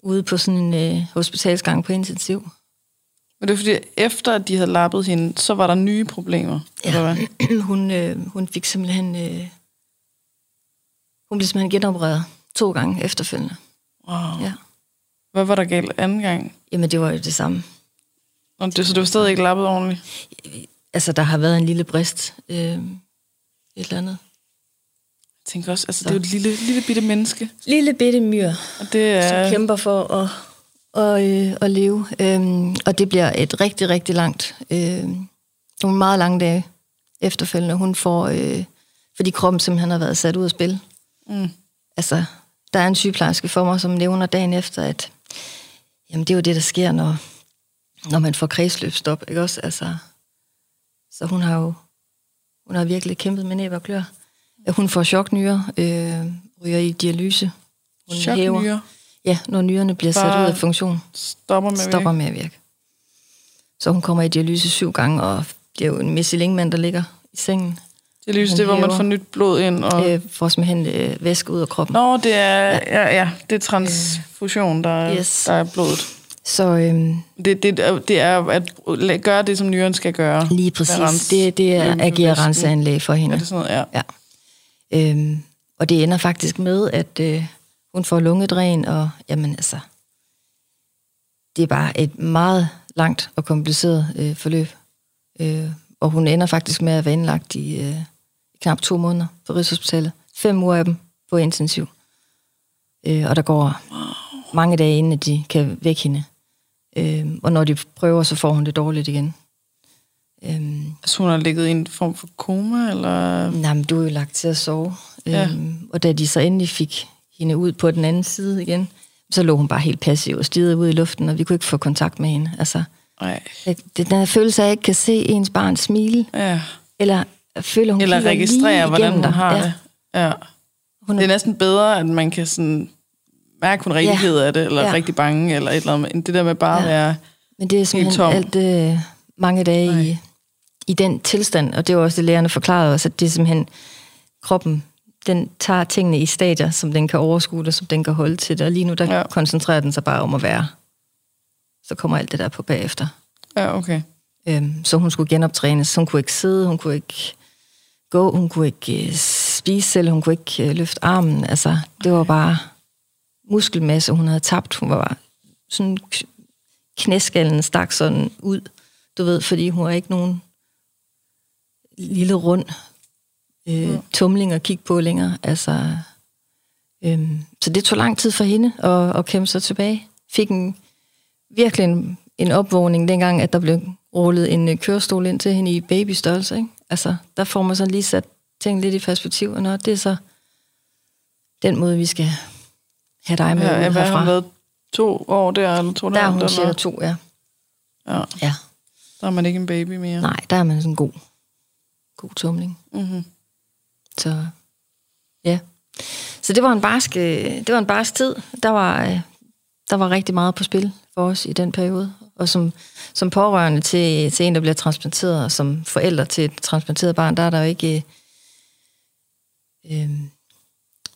ude på sådan en øh, hospitalsgang på intensiv. Men det er fordi, efter at de havde lappet hende, så var der nye problemer. Ja. Eller hvad? hun, øh, hun fik simpelthen... Øh, hun blev simpelthen genopereret to gange efterfølgende. Wow. Ja. Hvad var der galt anden gang? Jamen, det var jo det samme. Nå, det, så det var stadig ikke lappet ordentligt? Altså, der har været en lille brist. Øh, et eller andet. Tænker også, altså det er jo et lille, lille bitte menneske. Lille bitte myr, Og det som er... kæmper for at, og, øh, at leve. Øhm, og det bliver et rigtig, rigtig langt, øh, nogle meget lange dage efterfølgende. Hun får, øh, fordi kroppen simpelthen har været sat ud af spil. Mm. Altså, der er en sygeplejerske for mig, som nævner dagen efter, at jamen, det er jo det, der sker, når, når man får kredsløbstop, ikke også? Altså, så hun har jo hun har virkelig kæmpet med næb og klør. Ja, Hun får choknyre, øh, ryger i dialyse. Hun Choknyre Ja, når nyrerne bliver sat Bare ud af funktion, stopper med at stopper med at virke. Så hun kommer i dialyse syv gange, og det er jo en Michelin-mand, der ligger i sengen. Er lys, Hun det er, hvor man hæver. får nyt blod ind. Og... Øh, får simpelthen øh, væske ud af kroppen. Nå, det er, ja. Ja, det er transfusion, der, Yes. yes. der er blodet. Så øhm, Det, det, er- det er at gøre det, som nyren skal gøre. Lige præcis. Rens- det, det er løbe agere renseanlæg for Er hende. det sådan noget? Ja. Ja. Øhm, og det ender faktisk med, at øh, hun får lungedræn, og jamen altså, det er bare et meget langt og kompliceret øh, forløb. Øh, og hun ender faktisk med at være indlagt i øh, knap to måneder på Rigshospitalet. Fem uger af dem på intensiv. Øh, og der går mange dage, inden de kan vække hende. Øh, og når de prøver, så får hun det dårligt igen. Øh, Altså, hun har ligget i en form for koma, eller... Nej, men du er jo lagt til at sove. Ja. Øhm, og da de så endelig fik hende ud på den anden side igen, så lå hun bare helt passiv og stirrede ud i luften, og vi kunne ikke få kontakt med hende. Altså, det, den her følelse af, at jeg ikke kan se ens barn smile, Ja. eller føle, hun Eller registrere, hvordan hun dig. har ja. det. Ja. Hun Det er er, næsten bedre, at man kan sådan mærke, hun er rigtig Ja. af det, eller Ja. rigtig bange, eller et eller andet. end Det der med bare at Ja. være... men det er simpelthen tom. alt øh, mange dage Nej. i, i den tilstand, og det var også det, lærerne forklarede os, at det er simpelthen kroppen, den tager tingene i stadier, som den kan overskue det, som den kan holde til det, og lige nu der Ja. koncentrerer den sig bare om at være. Så kommer alt det der på bagefter. Ja, okay. Øhm, så hun skulle genoptrænes. Hun kunne ikke sidde, hun kunne ikke gå, hun kunne ikke øh, spise selv, hun kunne ikke øh, løfte armen. Altså, det var bare muskelmasse, hun havde tabt. Hun var bare sådan knæskallen stak sådan ud, du ved, fordi hun var ikke nogen lille rund øh, Mm. tumling at kigge på længere. Altså, øhm, så det tog lang tid for hende at, at kæmpe sig tilbage. Fik en, virkelig en, en opvågning dengang, at der blev rullet en øh, kørestol ind til hende i babystørrelse. Ikke? Altså, der får man sådan lige sat ting lidt i perspektiv, og når det er så den måde, vi skal have dig med Ja, ja, hvad har herfra. været? To år der, eller to et Der er hun cirka to, ja. Ja, ja. der er man ikke en baby mere. Nej, der er man sådan god, god tumling. Mm-hmm. Så ja. Så det var en barsk, øh, det var en barsk tid. Der var, øh, der var rigtig meget på spil for os i den periode. Og som, som pårørende til, til en, der bliver transplanteret, og som forældre til et transplanteret barn, der er der jo ikke... Øh,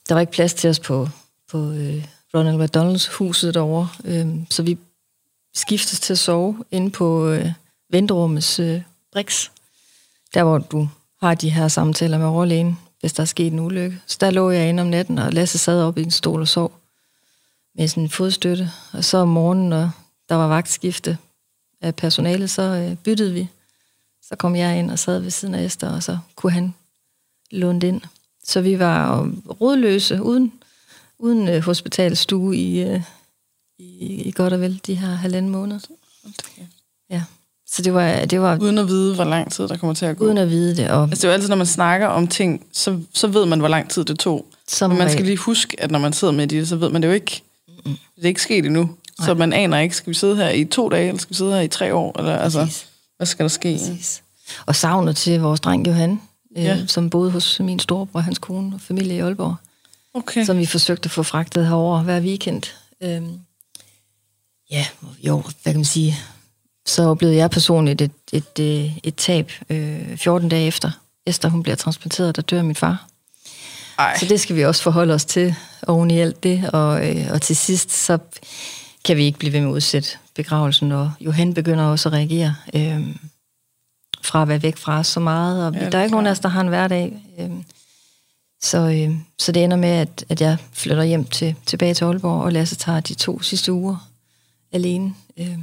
der var ikke plads til os på, på øh, Ronald McDonalds huset derovre, øh, så vi skiftes til at sove inde på øh, venterummets øh, briks, der hvor du har de her samtaler med overlægen, hvis der er sket en ulykke. Så der lå jeg inde om natten, og Lasse sad op i en stol og sov med sådan en fodstøtte. Og så om morgenen, når der var vagtskifte af personale, så øh, byttede vi. Så kom jeg ind og sad ved siden af Esther, og så kunne han låne ind. Så vi var øh, rodløse, uden, uden øh, hospitalstue i, øh, i, i godt og vel de her halvanden måned. Så det var, det var... Uden at vide, hvor lang tid der kommer til at gå. Uden at vide det. Og... Altså det er jo altid, når man snakker om ting, så, så ved man, hvor lang tid det tog. Som Men man skal lige huske, at når man sidder med det, så ved man det jo ikke. Mm-mm. Det er ikke sket endnu. Nej. Så man aner ikke, skal vi sidde her i to dage, eller skal vi sidde her i tre år? Eller, altså, hvad skal der ske? Præcis. Og savnet til vores dreng Johan, øh, ja. som boede hos min storebror, hans kone og familie i Aalborg. Okay. Som vi forsøgte at få fragtet herover hver weekend. Øhm, ja, jo, hvad kan man sige? Så oplevede jeg personligt et, et, et, øh, et tab øh, 14 dage efter. Esther, hun bliver transplanteret, der dør min far. Ej. Så det skal vi også forholde os til oven i alt det. Og, øh, og til sidst, så kan vi ikke blive ved med at udsætte begravelsen, og Johan begynder også at reagere øh, fra at være væk fra os så meget. Og ja, der er ikke nogen af os, der har en hverdag. Øh, så, øh, så det ender med, at, at jeg flytter hjem til, tilbage til Aalborg, og Lasse tager de to sidste uger alene. Øh,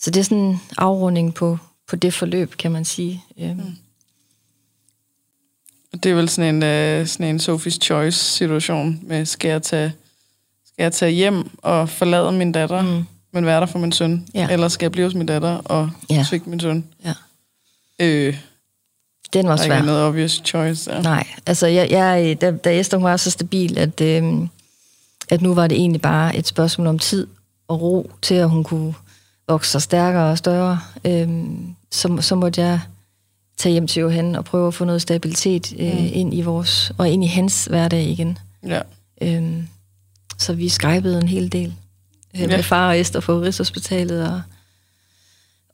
så det er sådan en afrunding på, på det forløb, kan man sige. Øh. Mm. Det er vel sådan en, uh, sådan en Sophie's Choice-situation med, skal jeg, tage, skal jeg tage hjem og forlade min datter, mm. men være der for min søn? Ja. Eller skal jeg blive hos min datter og ja. svigte min søn? Ja. Øh, den var svær. Der er ikke noget obvious choice. Ja. Nej, altså jeg, jeg, da, da Esther var så stabil, at, øh, at nu var det egentlig bare et spørgsmål om tid og ro til, at hun kunne vokse sig stærkere og større. Øh, så, så måtte jeg tage hjem til Johan og prøve at få noget stabilitet øh, mm. ind i vores, og ind i hans hverdag igen. Ja. Øh, så vi skypede en hel del øh, med ja. far og Esther på Rigshospitalet, og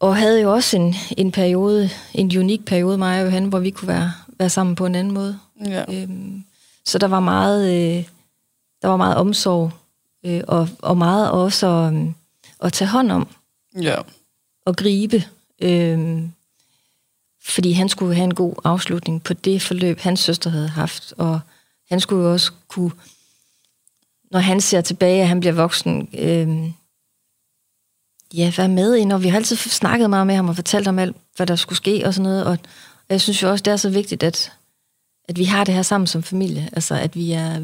og havde jo også en, en periode, en unik periode, mig og Johan, hvor vi kunne være, være sammen på en anden måde. Ja. Øhm, så der var meget, øh, der var meget omsorg, øh, og, og meget også øh, at tage hånd om. Ja. Og gribe. Øh, fordi han skulle have en god afslutning på det forløb, hans søster havde haft. Og han skulle jo også kunne, når han ser tilbage, at han bliver voksen, øh, ja, være med ind, og vi har altid snakket meget med ham og fortalt ham alt, hvad der skulle ske og sådan noget, og jeg synes jo også, det er så vigtigt, at, at vi har det her sammen som familie, altså at vi er,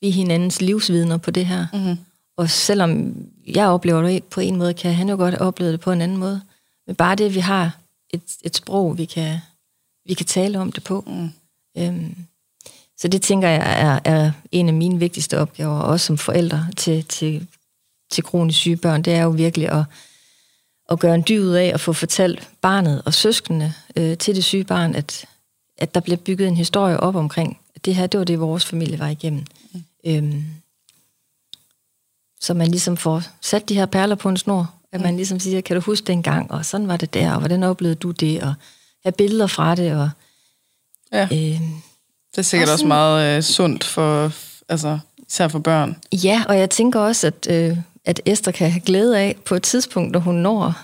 vi er hinandens livsvidner på det her. Mm-hmm. Og selvom jeg oplever det på en måde, kan han jo godt opleve det på en anden måde. Men bare det, at vi har et, et sprog, vi kan, vi kan tale om det på. Mm. Øhm, så det tænker jeg er, er en af mine vigtigste opgaver, også som forældre til, til til kronisk syge børn, det er jo virkelig at, at gøre en dyd ud af at få fortalt barnet og søskende øh, til det syge barn, at, at der bliver bygget en historie op omkring, at det her, det var det, vores familie var igennem. Mm. Øhm, så man ligesom får sat de her perler på en snor, at man mm. ligesom siger, kan du huske den gang, og sådan var det der, og hvordan oplevede du det, og have billeder fra det, og... Ja. Øh, det er sikkert også, også meget øh, sundt for, altså, især for børn. Ja, og jeg tænker også, at øh, at Esther kan have glæde af på et tidspunkt, når hun når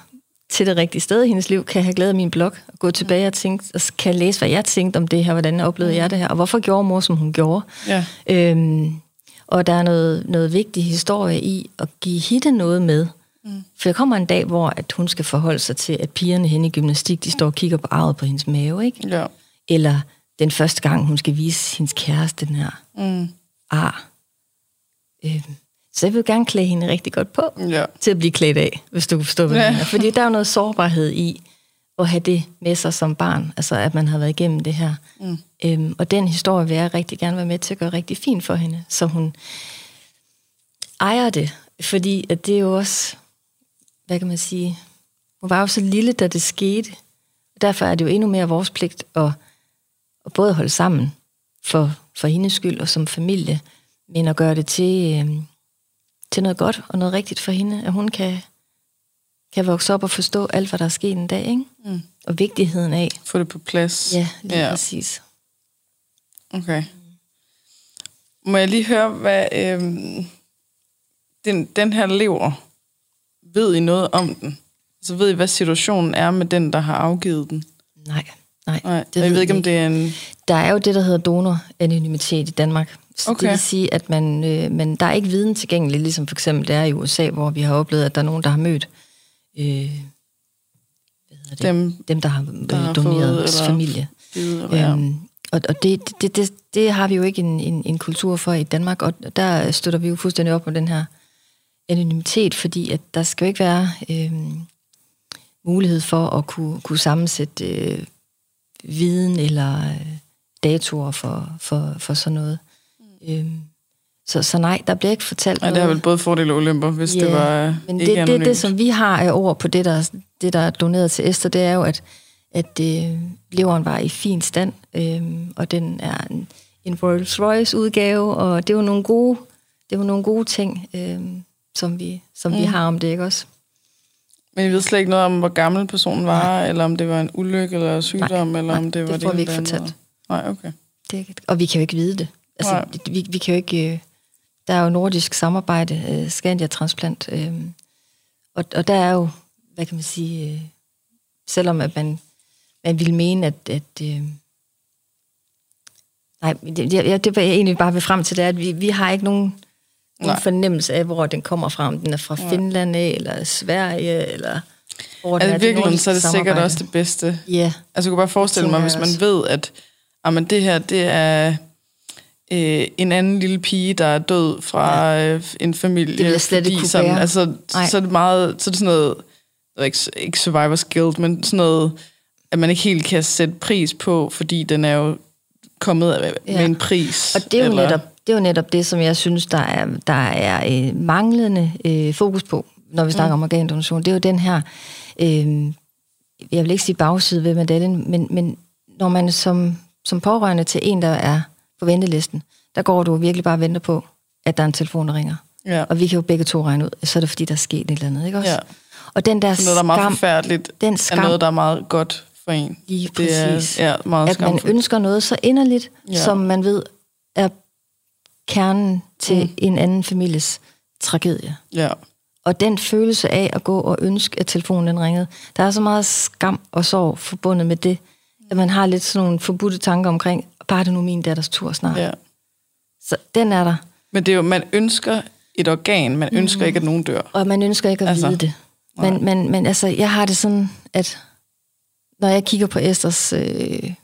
til det rigtige sted i hendes liv, kan have glæde af min blog, og gå tilbage og, tænke, og kan læse, hvad jeg tænkte om det her, hvordan oplevede jeg det her, og hvorfor gjorde mor, som hun gjorde. Ja. Øhm, og der er noget, noget vigtig historie i at give Hitte noget med. Mm. For der kommer en dag, hvor at hun skal forholde sig til, at pigerne hen i gymnastik, de står og kigger på arvet på hendes mave, ikke? Ja. Eller den første gang, hun skal vise hendes kæreste den her mm. ar. Øhm, så jeg vil gerne klæde hende rigtig godt på, ja. til at blive klædt af, hvis du kan forstå, hvad ja. Fordi der er jo noget sårbarhed i at have det med sig som barn, altså at man har været igennem det her. Mm. Øhm, og den historie vil jeg rigtig gerne være med til at gøre rigtig fint for hende, så hun ejer det, fordi at det er jo også, hvad kan man sige, hun var jo så lille, da det skete, derfor er det jo endnu mere vores pligt at, at både holde sammen for, for hendes skyld og som familie, men at gøre det til... Øhm, til noget godt og noget rigtigt for hende, at hun kan, kan vokse op og forstå alt, hvad der er sket en dag, ikke? Mm. Og vigtigheden af. Få det på plads. Ja, lige Ja. præcis. Okay. Må jeg lige høre, hvad øhm, den, den her lever, ved I noget om den? Så ved I, hvad situationen er med den, der har afgivet den? Nej, nej. Nej, det jeg ved ikke, om det er en... Der er jo det, der hedder donoranonymitet i Danmark. Så Okay. Det vil sige, at man, øh, men der er ikke viden tilgængelig, ligesom for eksempel det er i USA, hvor vi har oplevet, at der er nogen, der har mødt øh, hvad det? Dem, dem, der har, der der har doneret fået, familie. givet. Øhm, og og det, det, det, det har vi jo ikke en, en, en kultur for i Danmark, og der støtter vi jo fuldstændig op om den her anonymitet, fordi at der skal jo ikke være øhm, mulighed for at kunne, kunne sammensætte øh, viden eller øh, datoer for, for, for sådan noget. Øhm, så, så nej, der bliver ikke fortalt Nej, det har vel både fordele og ulemper, hvis Ja, det var øh, men ikke det, det, anonymt. det, som vi har af ord på det, der, det, der er doneret til Esther, det er jo, at, at øh, leveren var i fin stand, øh, og den er en, en Rolls Royce udgave, og det jo nogle gode, det jo nogle gode ting, øh, som, vi, som mm. vi har om det, ikke også? Men I ved slet ikke noget om, hvor gammel personen var, eller om det var en ulykke eller sygdom, eller nej, om det var det får vi ikke eller fortalt. Nej, okay. Det, og vi kan jo ikke vide det. Altså, Nej. vi, vi kan jo ikke... øh, Der er jo nordisk samarbejde, øh, Scandia Transplant, øh, og, og der er jo, hvad kan man sige, øh, selvom at man, man ville mene, at... at øh, nej, det, jeg, det var jeg egentlig bare vil frem til, det er, at vi, vi har ikke nogen, nogen fornemmelse af, hvor den kommer fra. Om den er fra Finland af, eller Sverige, eller hvor Altså, er virkeligheden, nordisk så er det sikkert samarbejde. også det bedste. Ja, Altså, jeg kunne bare forestille mig, hvis man også. ved, at jamen, det her, det er øh, en anden lille pige, der er død fra ja. øh, en familie. Det slet ikke fordi kunne sådan. Altså, så er det meget, så er det sådan noget, ved ikke, ikke survivor's guilt, men sådan noget, at man ikke helt kan sætte pris på, fordi den er jo kommet af- med Ja. en pris. Og det er, jo eller- netop, det er jo netop det, som jeg synes, der er, der er øh, manglende øh, fokus på, når vi snakker mm. om organdonation. Det er jo den her, øh, jeg vil ikke sige bagside ved medaljen, men, men når man som, som pårørende til en, der er på ventelisten, der går du virkelig bare og venter på, at der er en telefon, der ringer. Ja. Og vi kan jo begge to regne ud, så er det fordi, der er sket et eller andet, ikke også? Ja. Og den der noget, der er meget skam, den er skam, noget, der er meget godt for en. Lige det er præcis. ja, meget at man ønsker noget så inderligt, Ja. som man ved er kernen til Mm. mm. en anden families tragedie. Ja. Og den følelse af at gå og ønske, at telefonen den ringede, der er så meget skam og sorg forbundet med det, at man har lidt sådan nogle forbudte tanker omkring, bare det nu min datters tur snart. ja. Så den er der, Men det er jo, man ønsker et organ, man ønsker ikke, at nogen dør. og man ønsker ikke at altså, vide det. Men, men, men altså, jeg har det sådan, at når jeg kigger på Esters øh,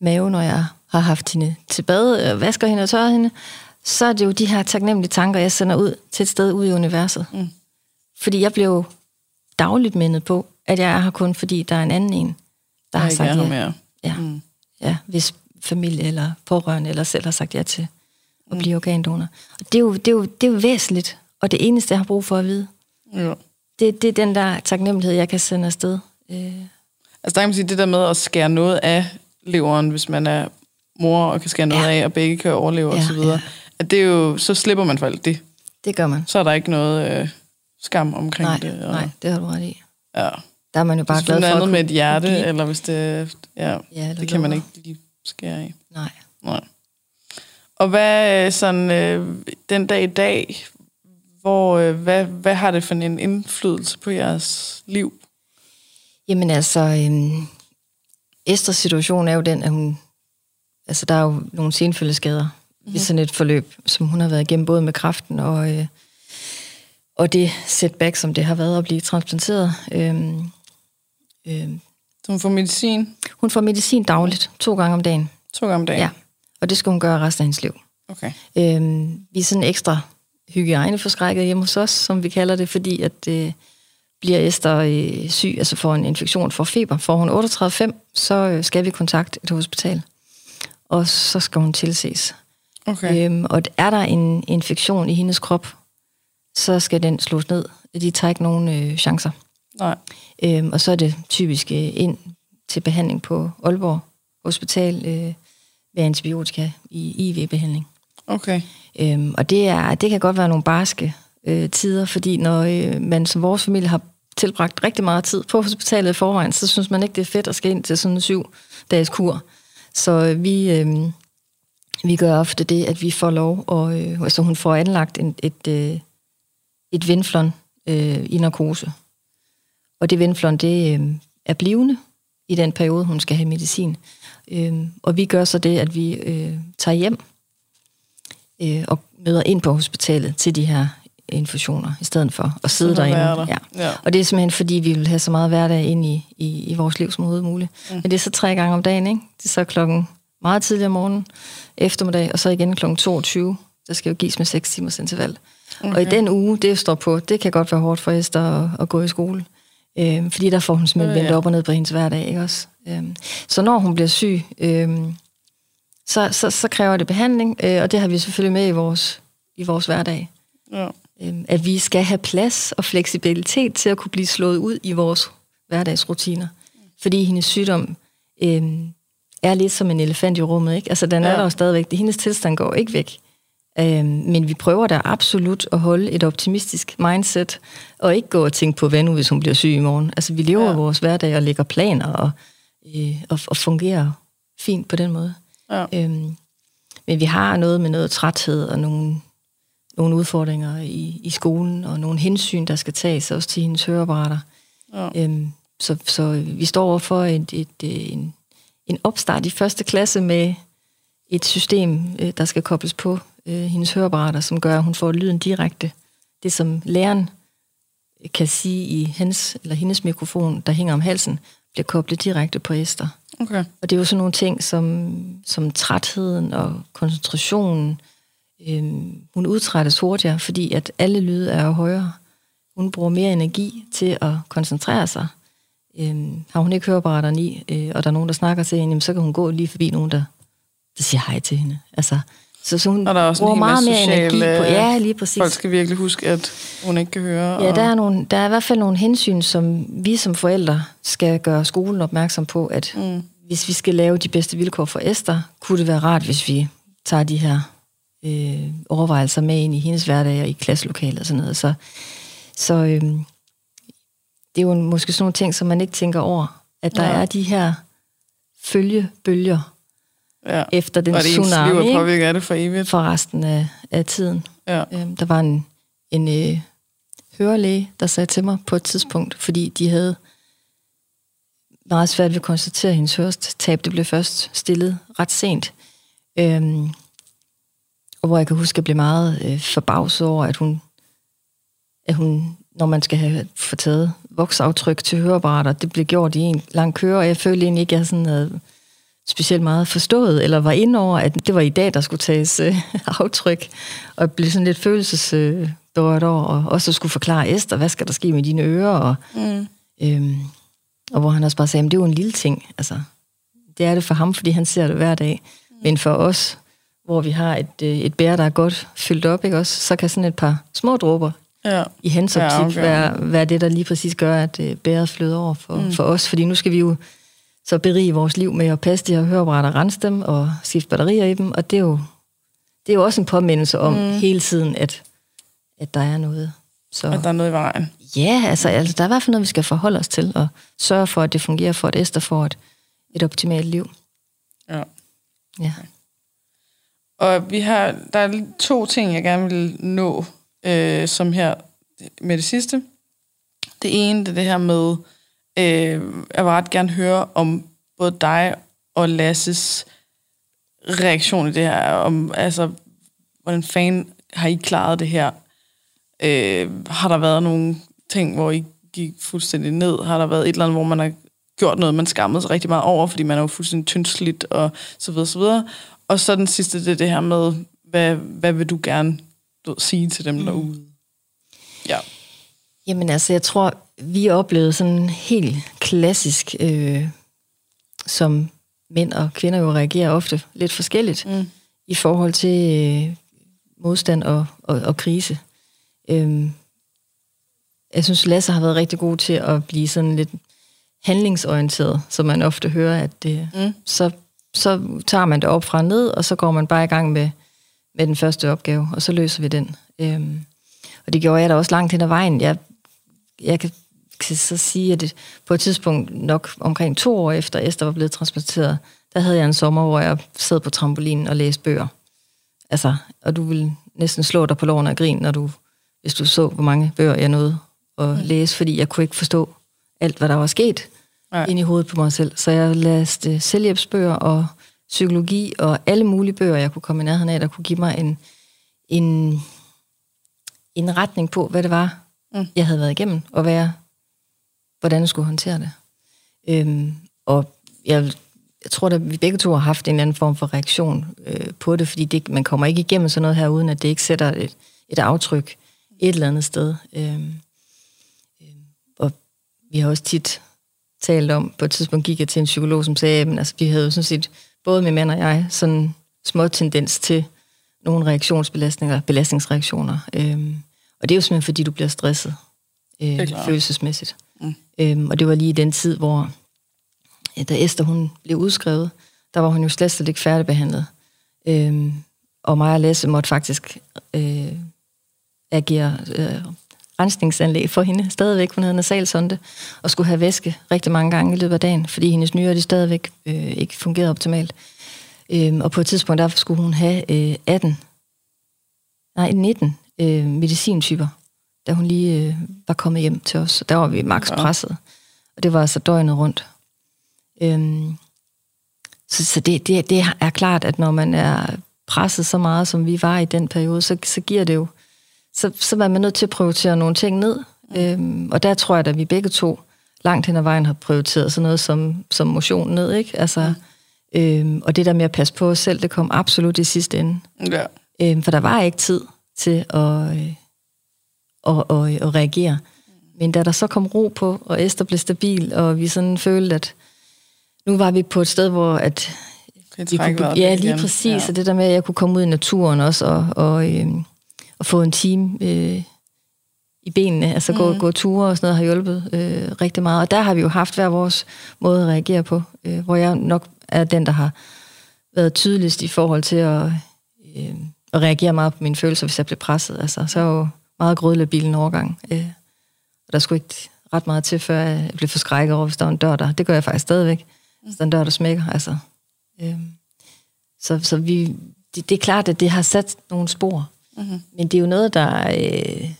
mave, når jeg har haft hende til bad, øh, vasker hende og tørrer hende, så er det jo de her taknemmelige tanker, jeg sender ud til et sted ud i universet. Mm. Fordi jeg blev dagligt mindet på, at jeg er her kun, fordi der er en anden en, der har sagt ja. mere. ja. Mm. ja. Hvis familie eller pårørende eller selv har sagt ja til at blive organdonor. Og det er, jo, det, er jo, det er jo væsentligt, og det eneste, jeg har brug for at vide, Ja. det, det er den der taknemmelighed, jeg kan sende afsted. Øh, Altså der kan man sige, det der med at skære noget af leveren, hvis man er mor og kan skære noget Ja. af, og begge kan overleve Ja, og så videre. ja. At det er jo, så slipper man for alt det. det gør man. Så er der ikke noget øh, skam omkring Nej, det. Og, nej, det har du ret i. Ja. Der er man jo bare glad for andet at med et hjerte, give. eller hvis det... Ja, Ja, det kan man ikke lige skære af. Nej. Nej. Og hvad øh, sådan øh, den dag i dag, hvor, øh, hvad, hvad har det for en indflydelse på jeres liv? Jamen altså, øhm, Esters situation er jo den, at hun... Altså, der er jo nogle senfølgeskader mm-hmm. i sådan et forløb, som hun har været igennem, både med kræften og, øh, og det setback, som det har været at blive transplanteret. Øhm, øhm, Så hun får medicin hun får medicin dagligt, to gange om dagen. to gange om dagen? Ja, og det skal hun gøre resten af hendes liv. Okay. Øhm, vi er sådan ekstra hygiejneforskrækket hjemme hos os, som vi kalder det, fordi at øh, bliver Esther øh, syg, altså får en infektion, får feber, får hun 38,5, så øh, skal vi kontakte et hospital, og så skal hun tilses. Okay. Øhm, og er der en infektion i hendes krop, så skal den slås ned. De tager ikke nogen øh, chancer. Nej. Øhm, og så er det typisk øh, ind til behandling på Aalborg Hospital øh, ved antibiotika i IV-behandling. Okay. Øhm, og det, er, det kan godt være nogle barske øh, tider, fordi når øh, man som vores familie har tilbragt rigtig meget tid på hospitalet i forvejen, så synes man ikke, det er fedt at skal ind til sådan en syv dages kur. Så øh, vi, øh, vi gør ofte det, at vi får lov, og øh, altså hun får anlagt en, et, øh, et vindflon øh, i narkose. Og det vindflon, det øh, er blivende i den periode, hun skal have medicin. Øh, og vi gør så det, at vi øh, tager hjem øh, og møder ind på hospitalet til de her infusioner, i stedet for at sidde derinde. Der. Ja. Ja. Og det er simpelthen, fordi vi vil have så meget hverdag ind i, i, i vores liv som overhovedet muligt. Mm. Men det er så tre gange om dagen, ikke? Det er så klokken meget tidligere om morgenen, eftermiddag, og så igen klokken 22. Der skal jo gives med 6 timers interval. Okay. Og i den uge, det står på, det kan godt være hårdt for Esther at, at gå i skole. Øh, fordi der får hun simpelthen vendt ja. op og ned på hendes hverdag, ikke også? Øh, så når hun bliver syg, øh, så, så, så kræver det behandling, øh, og det har vi selvfølgelig med i vores, i vores hverdag. Ja. Øh, at vi skal have plads og fleksibilitet til at kunne blive slået ud i vores hverdagsrutiner. Fordi hendes sygdom øh, er lidt som en elefant i rummet, ikke? Altså, den er ja. der jo stadigvæk. Hendes tilstand går ikke væk. Øh, men vi prøver da absolut at holde et optimistisk mindset, og ikke gå og tænke på, hvad nu, hvis hun bliver syg i morgen. Altså, vi lever ja. vores hverdag og lægger planer og, øh, og, og fungerer fint på den måde. Ja. Øhm, men vi har noget med noget træthed og nogle, nogle udfordringer i, i skolen, og nogle hensyn, der skal tages også til hendes høreapparater. Ja. Øhm, så, så vi står over for et, et, et, en, en opstart i første klasse med et system, øh, der skal kobles på øh, hendes høreapparater, som gør, at hun får lyden direkte. Det, som læreren kan sige i hans eller hendes mikrofon, der hænger om halsen, bliver koblet direkte på Esther. Okay. Og det er jo sådan nogle ting som, som trætheden og koncentrationen. Øhm, hun udtrættes hurtigere, fordi at alle lyde er højere. Hun bruger mere energi til at koncentrere sig. Øhm, har hun ikke høreapparaterne i, øh, og der er nogen, der snakker til hende, jamen, så kan hun gå lige forbi nogen, der, der siger hej til hende. Altså, så, så hun og der er også bruger meget mere energi på... Ja, lige præcis. Folk skal virkelig huske, at hun ikke kan høre. Ja, og... der, er nogle, der er i hvert fald nogle hensyn, som vi som forældre skal gøre skolen opmærksom på, at mm. hvis vi skal lave de bedste vilkår for Esther, kunne det være rart, hvis vi tager de her øh, overvejelser med ind i hendes hverdag og i klasselokalet og sådan noget. Så, så øh, det er jo måske sådan nogle ting, som man ikke tænker over, at der ja. er de her følgebølger ja. efter den og det tsunami. Og det liv er påvirket af det for evigt. For resten af, af tiden. Ja. Øhm, der var en, en øh, hørelæge, der sagde til mig på et tidspunkt, fordi de havde meget svært ved at konstatere, at hendes hørestab det blev først stillet ret sent. Øhm, og hvor jeg kan huske, at jeg blev meget øh, forbavset over, at hun, at hun, når man skal have fortaget voksaftryk til høreapparater, det blev gjort i en lang køre, og jeg følte egentlig ikke, at jeg sådan havde specielt meget forstået, eller var inde over, at det var i dag, der skulle tages øh, aftryk, og blive sådan lidt følelsesberørt øh, over, og også skulle forklare Esther, hvad skal der ske med dine ører, og, mm. øhm, og hvor han også bare sagde, at det er jo en lille ting, altså, det er det for ham, fordi han ser det hver dag, mm. men for os, hvor vi har et, øh, et bær, der er godt fyldt op, ikke også, så kan sådan et par små dråber ja. i hans optik ja, okay. være, være det, der lige præcis gør, at øh, bæret flyder over for, mm. for os, fordi nu skal vi jo så berige vores liv med at passe de her høreapparater, rense dem og skifte batterier i dem, og det er jo, det er jo også en påmindelse om mm. hele tiden, at, at der er noget. Så, at der er noget i vejen. Ja, altså, altså der er i hvert fald noget, vi skal forholde os til, og sørge for, at det fungerer for, at Esther får et, et optimalt liv. Ja. Ja. Okay. Og vi har, der er to ting, jeg gerne vil nå, øh, som her med det sidste. Det ene, det er det her med, Øh, jeg vil ret gerne høre om både dig og Lasses reaktion i det her. Om, altså, hvordan fan har I klaret det her? Øh, har der været nogle ting, hvor I gik fuldstændig ned? Har der været et eller andet, hvor man har gjort noget, man skammede sig rigtig meget over, fordi man er jo fuldstændig tyndsligt og så videre, så videre. Og så den sidste, det er det her med, hvad, hvad vil du gerne du, sige til dem mm. derude? Ja. Jamen altså, jeg tror, vi oplevede sådan helt klassisk, øh, som mænd og kvinder jo reagerer ofte lidt forskelligt mm. i forhold til øh, modstand og, og, og krise. Øh, jeg synes, Lasse har været rigtig god til at blive sådan lidt handlingsorienteret, som man ofte hører, at det, mm. så, så tager man det op fra ned, og så går man bare i gang med, med den første opgave, og så løser vi den. Øh, og det gjorde jeg da også langt hen ad vejen. Jeg, jeg kan kan så sige, at det, på et tidspunkt nok omkring to år efter Esther var blevet transporteret, der havde jeg en sommer, hvor jeg sad på trampolinen og læste bøger. Altså, og du ville næsten slå dig på loven af grin, når du, hvis du så, hvor mange bøger jeg nåede at læse, fordi jeg kunne ikke forstå alt, hvad der var sket Nej. ind i hovedet på mig selv. Så jeg læste selvhjælpsbøger og psykologi og alle mulige bøger, jeg kunne komme i nærheden af, der kunne give mig en, en, en retning på, hvad det var, mm. jeg havde været igennem, og hvad hvordan jeg skulle håndtere det. Øhm, og jeg, jeg tror, at vi begge to har haft en eller anden form for reaktion øh, på det, fordi det, man kommer ikke igennem sådan noget her, uden at det ikke sætter et, et aftryk et eller andet sted. Øhm, øhm, og vi har også tit talt om, på et tidspunkt gik jeg til en psykolog, som sagde, at altså, vi havde jo sådan set, både min mand og jeg, sådan små tendens til nogle reaktionsbelastninger, belastningsreaktioner. Øhm, og det er jo simpelthen, fordi du bliver stresset øh, følelsesmæssigt. Mm. Øhm, og det var lige i den tid, hvor da Esther hun blev udskrevet, der var hun jo slet, slet ikke færdigbehandlet. Øhm, og mig og Lasse måtte faktisk øh, agere øh, rensningsanlæg for hende stadigvæk. Hun havde nasalsonde og skulle have væske rigtig mange gange i løbet af dagen, fordi hendes nyere de stadigvæk øh, ikke fungerede optimalt. Øhm, og på et tidspunkt der skulle hun have øh, 18, nej 19 øh, medicintyper da hun lige øh, var kommet hjem til os. Der var vi max presset. Og det var altså døgnet rundt. Øhm, så så det, det, det er klart, at når man er presset så meget, som vi var i den periode, så, så giver det jo... Så, så er man nødt til at prioritere nogle ting ned. Mm. Øhm, og der tror jeg, at vi begge to langt hen ad vejen har prioriteret sådan noget som, som motion ned, ikke? Altså, mm. øhm, og det der med at passe på os selv, det kom absolut i sidste ende. Ja. Øhm, for der var ikke tid til at... Øh, og, og, og reagere. Men da der så kom ro på, og Esther blev stabil, og vi sådan følte, at nu var vi på et sted, hvor at vi kunne, ja, lige igen. præcis, ja. og det der med, at jeg kunne komme ud i naturen også, og, og, øh, og få en time øh, i benene, altså mm. gå, gå ture og sådan noget, har hjulpet øh, rigtig meget. Og der har vi jo haft hver vores måde at reagere på, øh, hvor jeg nok er den, der har været tydeligst i forhold til at, øh, at reagere meget på mine følelser, hvis jeg blev presset. Altså, så jo meget grødlabil en overgang. Øh, og der skulle ikke ret meget til, før jeg blev forskrækket over, hvis der var en dør der. Det gør jeg faktisk stadigvæk. Hvis der er en dør, der smækker. Altså. Øh, så så vi, det, det er klart, at det har sat nogle spor. Mm-hmm. Men det er jo noget, der... Øh,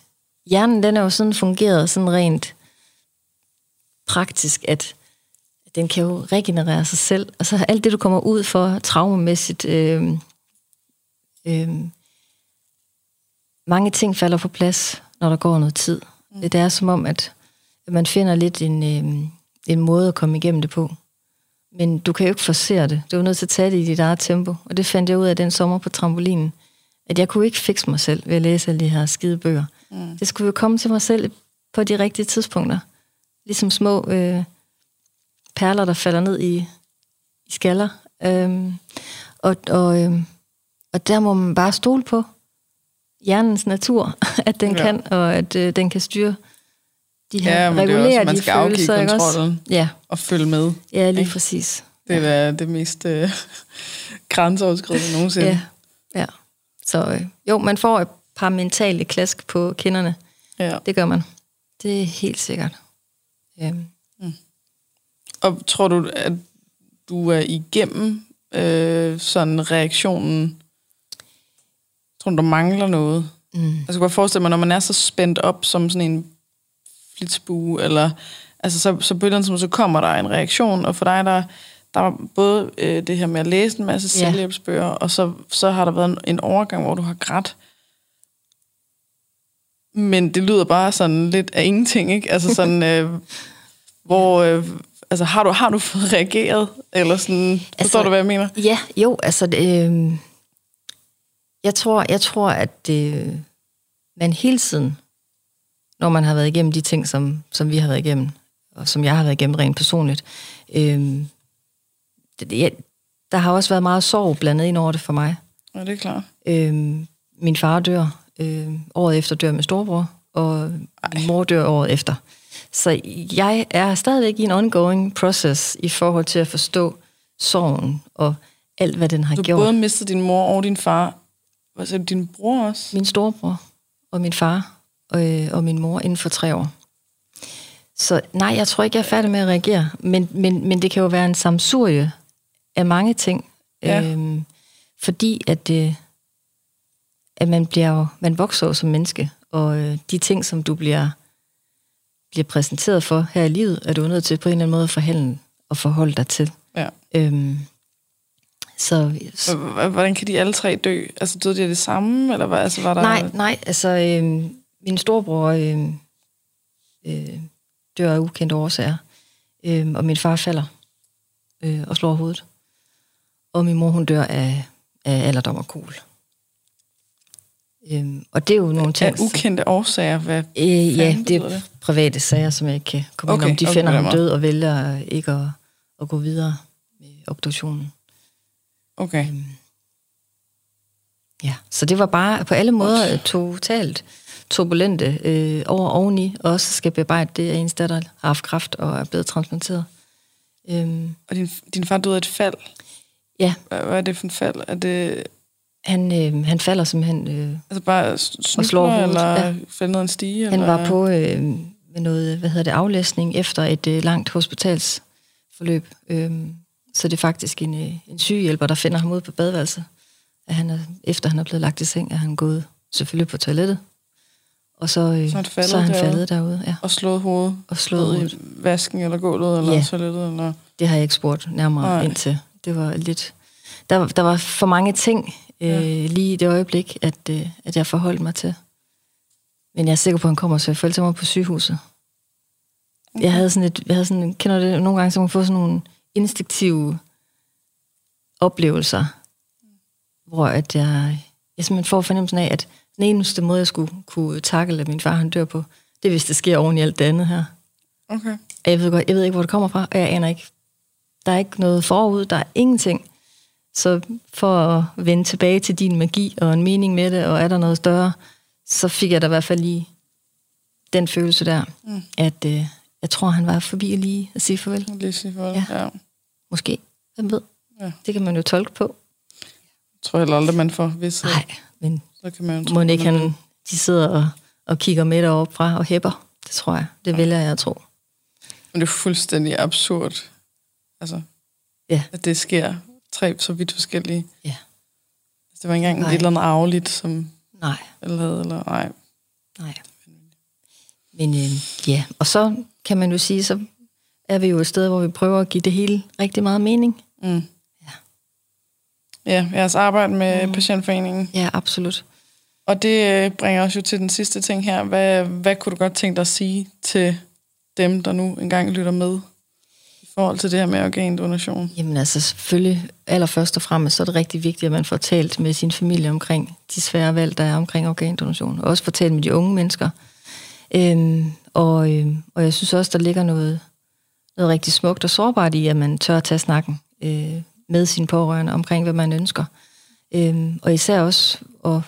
hjernen, den er jo sådan fungeret sådan rent praktisk, at den kan jo regenerere sig selv. Og så alt det, du kommer ud for traumemæssigt, øh, øh, mange ting falder på plads, når der går noget tid. Mm. Det er som om, at man finder lidt en, øh, en måde at komme igennem det på. Men du kan jo ikke forsere det. Du er nødt til at tage det i dit eget tempo. Og det fandt jeg ud af den sommer på trampolinen. At jeg kunne ikke fikse mig selv ved at læse alle de her skide bøger. Mm. Det skulle jo komme til mig selv på de rigtige tidspunkter. Ligesom små øh, perler, der falder ned i, i skaller. Øhm, og, og, øh, og der må man bare stole på, hjernens natur, at den ja. kan, og at øh, den kan styre de her, ja, regulere det er også, man skal følelser. Ikke også? Ja. og følge med. Ja, lige ikke? præcis. Det er ja. det mest øh, grænseoverskridende nogensinde. Ja, ja. Så øh, jo, man får et par mentale klask på kinderne. Ja. Det gør man. Det er helt sikkert. Ja. Mm. Og tror du, at du er igennem øh, sådan reaktionen Tror du, der mangler noget? Mm. Altså, jeg kan godt forestille mig, når man er så spændt op som sådan en flitsbue, eller altså, så, så på et så kommer der en reaktion, og for dig, der, der var både øh, det her med at læse en masse ja. selvhjælpsbøger, og så, så har der været en, en overgang, hvor du har grædt. Men det lyder bare sådan lidt af ingenting, ikke? Altså sådan, øh, hvor... Øh, altså, har du, har du fået reageret? Eller sådan, altså, forstår du, hvad jeg mener? Ja, jo, altså... Øh jeg tror, jeg tror at øh, man hele tiden, når man har været igennem de ting, som, som vi har været igennem, og som jeg har været igennem rent personligt, øh, det, det, der har også været meget sorg blandet ind over det for mig. Ja, det er klart. Øh, min far dør øh, året efter dør med storebror, og Ej. min mor dør året efter. Så jeg er stadigvæk i en ongoing process i forhold til at forstå sorgen og alt, hvad den har du gjort. Du både mistet din mor og din far hvad sagde din bror også? Min storebror og min far og, øh, og min mor inden for tre år. Så nej, jeg tror ikke, jeg er færdig med at reagere. Men, men, men det kan jo være en samsurie af mange ting. Ja. Øhm, fordi at, øh, at man bliver jo, man vokser jo som menneske, og øh, de ting, som du bliver, bliver præsenteret for her i livet, er du nødt til på en eller anden måde at forhandle og forholde dig til. Ja. Øhm, så, h- Hvordan kan de alle tre dø? Altså døde de af det samme, eller hvad? Altså, var der... Nej, nej, altså øh, min storebror øh, øh, dør af ukendte årsager, øh, og min far falder øh, og slår hovedet. Og min mor, hun dør af, af alderdom og kol. Øh, og det er jo nogle ting... Af ukendte årsager, hvad Øh, ja, det er det? private sager, som jeg ikke kan komme okay, Okay, ind om. De okay, finder ham død og vælger ikke at, at gå videre med obduktionen. Okay. Ja, så det var bare på alle måder totalt turbulente øh, over oveni, og også skal bearbejde det, at ens datter har haft kræft og er blevet transplanteret. Øhm, Og din, din far døde af et fald. Ja, Hvad, hvad er det for et fald? Er det han, øh, han falder simpelthen... Øh, altså bare snubler, slår hovedet, eller ja. falder ned en stige? han eller? var på øh, med noget, hvad hedder det, aflæsning efter et øh, langt hospitalsforløb. Øhm, så det er faktisk en, øh, en sygehjælper, der finder ham ude på badeværelset. At han er, efter han er blevet lagt i seng, er han gået selvfølgelig på toilettet. Og så, øh, Så han faldet så er han derude? faldet derude. Ja, Og slået hovedet og slået hovedet. i vasken eller gulvet eller Ja. toilettet? Eller? Det har jeg ikke spurgt nærmere. Nej. ind til. Det var lidt... Der, var- der var for mange ting øh, Ja. lige i det øjeblik, at, øh, at jeg forholdt mig til. Men jeg er sikker på, at han kommer, så jeg følte mig på sygehuset. Okay. Jeg havde sådan et... Jeg havde sådan, kender det nogle gange, så man får sådan nogle instinktive oplevelser, hvor at jeg, jeg simpelthen får fornemmelsen af, at den eneste måde, jeg skulle kunne takle, at min far han dør på, det er, hvis det sker oven i alt det andet her. Okay. Jeg ved, godt, jeg ved ikke, hvor det kommer fra, og jeg aner ikke. Der er ikke noget forud, der er ingenting. Så for at vende tilbage til din magi og en mening med det, og er der noget større, så fik jeg da i hvert fald lige den følelse der, mm. at øh, jeg tror, han var forbi lige at sige farvel. Lige sige farvel. Ja. Ja. ja. Måske. Hvem ved? Ja. Det kan man jo tolke på. Jeg tror heller aldrig, man får vidst. Nej, men Så kan man jo må ikke han, de sidder og, og kigger med deroppe fra og hæpper. Det tror jeg. Det vælger jeg at tro. Men det er fuldstændig absurd. Altså, Ja. at det sker tre så vidt forskellige. Ja. Altså, det var ikke engang Nej. et eller andet arveligt, som Nej. eller havde, eller nej. Nej. Men øh, ja, og så kan man jo sige, så er vi jo et sted, hvor vi prøver at give det hele rigtig meget mening. Mm. Ja. Ja, jeres arbejde med mm. patientforeningen. Ja, absolut. Og det øh, bringer os jo til den sidste ting her. Hvad, hvad kunne du godt tænke dig at sige til dem, der nu engang lytter med forhold til det her med organdonation? Jamen altså selvfølgelig, allerførst og fremmest, så er det rigtig vigtigt, at man får talt med sin familie omkring de svære valg, der er omkring organdonation. Og også får talt med de unge mennesker. Øhm, og, øhm, og jeg synes også, der ligger noget, noget rigtig smukt og sårbart i, at man tør at tage snakken øh, med sine pårørende omkring, hvad man ønsker. Øhm, og især også at,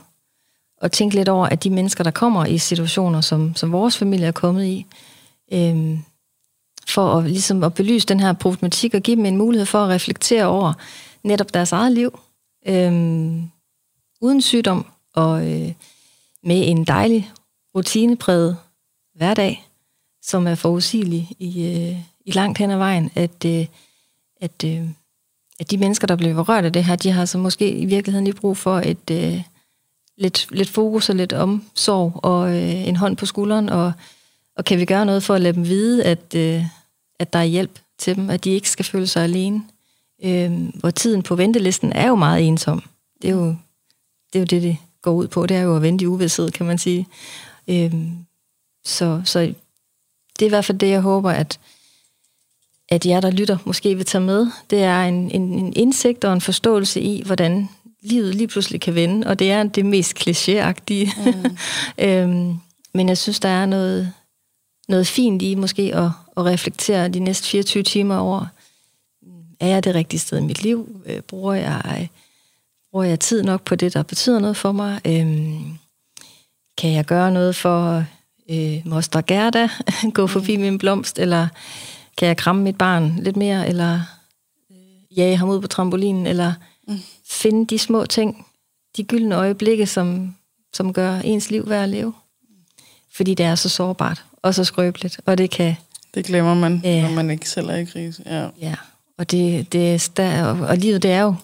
at tænke lidt over, at de mennesker, der kommer i situationer, som, som vores familie er kommet i, øhm, for at, ligesom at belyse den her problematik og give dem en mulighed for at reflektere over netop deres eget liv, øhm, uden sygdom og øh, med en dejlig rutinepræget hverdag, som er forudsigelig i, øh, i langt hen ad vejen, at, øh, at, øh, at de mennesker, der bliver berørt af det her, de har så måske i virkeligheden lige brug for et øh, lidt, lidt fokus og lidt omsorg og øh, en hånd på skulderen, og, og kan vi gøre noget for at lade dem vide, at, øh, at der er hjælp til dem, at de ikke skal føle sig alene. Øh, hvor tiden på ventelisten er jo meget ensom. Det er jo det, er jo det, det går ud på. Det er jo at vente i uvidshed, kan man sige. Øh, så, så det er i hvert fald det, jeg håber, at, at jer, der lytter, måske vil tage med. Det er en, en, en indsigt og en forståelse i, hvordan livet lige pludselig kan vende, og det er det mest klichéagtige. Mm. øhm, men jeg synes, der er noget, noget fint i måske at, at reflektere de næste 24 timer over, er jeg det rigtige sted i mit liv? Øh, Bruger jeg, bruger jeg tid nok på det, der betyder noget for mig? Øhm, kan jeg gøre noget for øh, moster Gerda, gå forbi min blomst, eller kan jeg kramme mit barn lidt mere, eller øh, jage ham ud på trampolinen, eller mm. finde de små ting, de gyldne øjeblikke, som, som gør ens liv værd at leve. Fordi det er så sårbart og så skrøbeligt, og det kan Det glemmer man, Ja. når man ikke selv er i krise. Ja. Ja, og, det, det, er sta- og, livet, det er jo,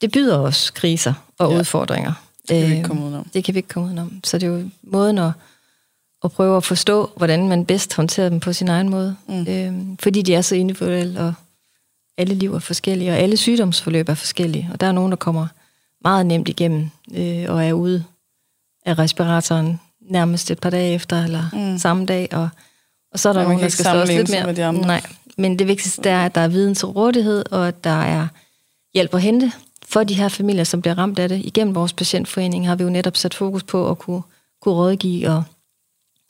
det byder os kriser og Ja. udfordringer. Det kan vi ikke Øh, komme udenom. Det kan vi ikke komme udenom. Så det er jo måden at, at prøve at forstå, hvordan man bedst håndterer dem på sin egen måde. Mm. Øhm, fordi de er så individuelle, og alle liv er forskellige, og alle sygdomsforløb er forskellige. Og der er nogen, der kommer meget nemt igennem, øh, og er ude af respiratoren nærmest et par dage efter, eller Mm. mm. samme dag, og, og så er der Ja, nogen, der skal slås lidt mere. med de andre. Nej, men det vigtigste er, at der er viden til rådighed, og at der er hjælp at hente for de her familier, som bliver ramt af det. Igennem vores patientforening har vi jo netop sat fokus på at kunne, kunne rådgive og,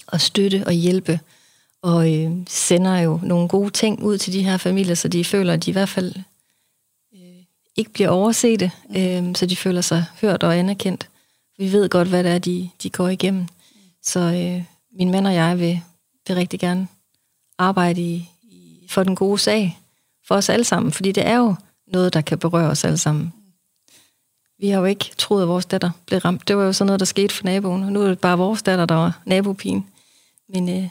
og støtte og hjælpe, og øh, sender jo nogle gode ting ud til de her familier, så de føler, at de i hvert fald øh, ikke bliver overset, øh, så de føler sig hørt og anerkendt. Vi ved godt, hvad det er, de, de går igennem. Så øh, min mand og jeg vil, vil rigtig gerne arbejde i, i, for den gode sag, for os alle sammen, fordi det er jo noget, der kan berøre os alle sammen. Vi har jo ikke troet, at vores datter blev ramt. Det var jo sådan noget, der skete for naboen, og nu er det bare vores datter, der var nabopigen. Men, øh,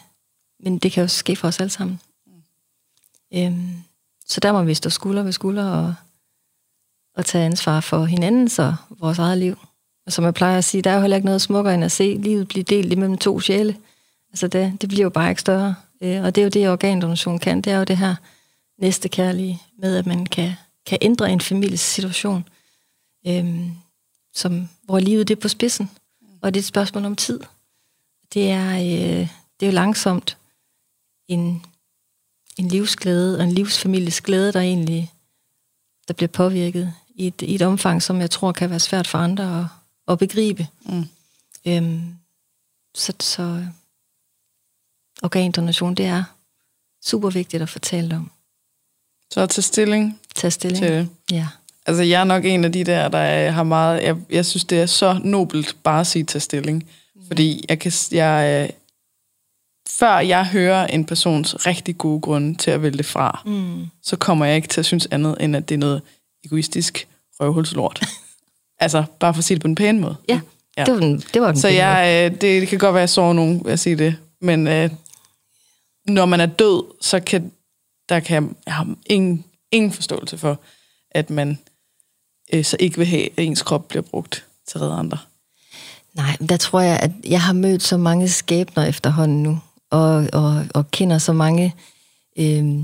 men det kan jo ske for os alle sammen. Øhm, så der må vi stå skulder ved skulder og, og tage ansvar for hinandens og vores eget liv. Og som jeg plejer at sige, der er jo heller ikke noget smukkere end at se livet blive delt imellem to sjæle. Altså det, det bliver jo bare ikke større. Øh, og det er jo det, organdonation kan. Det er jo det her næste kærlige med, at man kan, kan ændre en families situation, øhm, som, hvor livet det er på spidsen. Og det er et spørgsmål om tid. Det er, øh, det er jo langsomt en, en livsglæde og en livsfamilies glæde, der egentlig der bliver påvirket i et, i et omfang, som jeg tror kan være svært for andre at, at begribe. Mm. Øhm, så, så organdonation, det er super vigtigt at fortælle om. Så at tage stilling Tag stilling. til det. Ja. Altså, jeg er nok en af de der, der har meget... Jeg, jeg synes, det er så nobelt bare at sige tage stilling. Fordi jeg kan... Jeg, øh, før jeg hører en persons rigtig gode grunde til at vælge det fra, Mm. så kommer jeg ikke til at synes andet, end at det er noget egoistisk røvhulslort. altså, bare for at sige det på en pæn måde. Ja, Ja. ja. Det, var den, det var den Så jeg, øh, det, det kan godt være, at jeg sover nogen at sige det. Men øh, når man er død, så kan der kan jeg har ingen, ingen forståelse for, at man øh, så ikke vil have, at ens krop bliver brugt til at redde andre. Nej, men der tror jeg, at jeg har mødt så mange skæbner efterhånden nu, og, og, og kender så mange øh,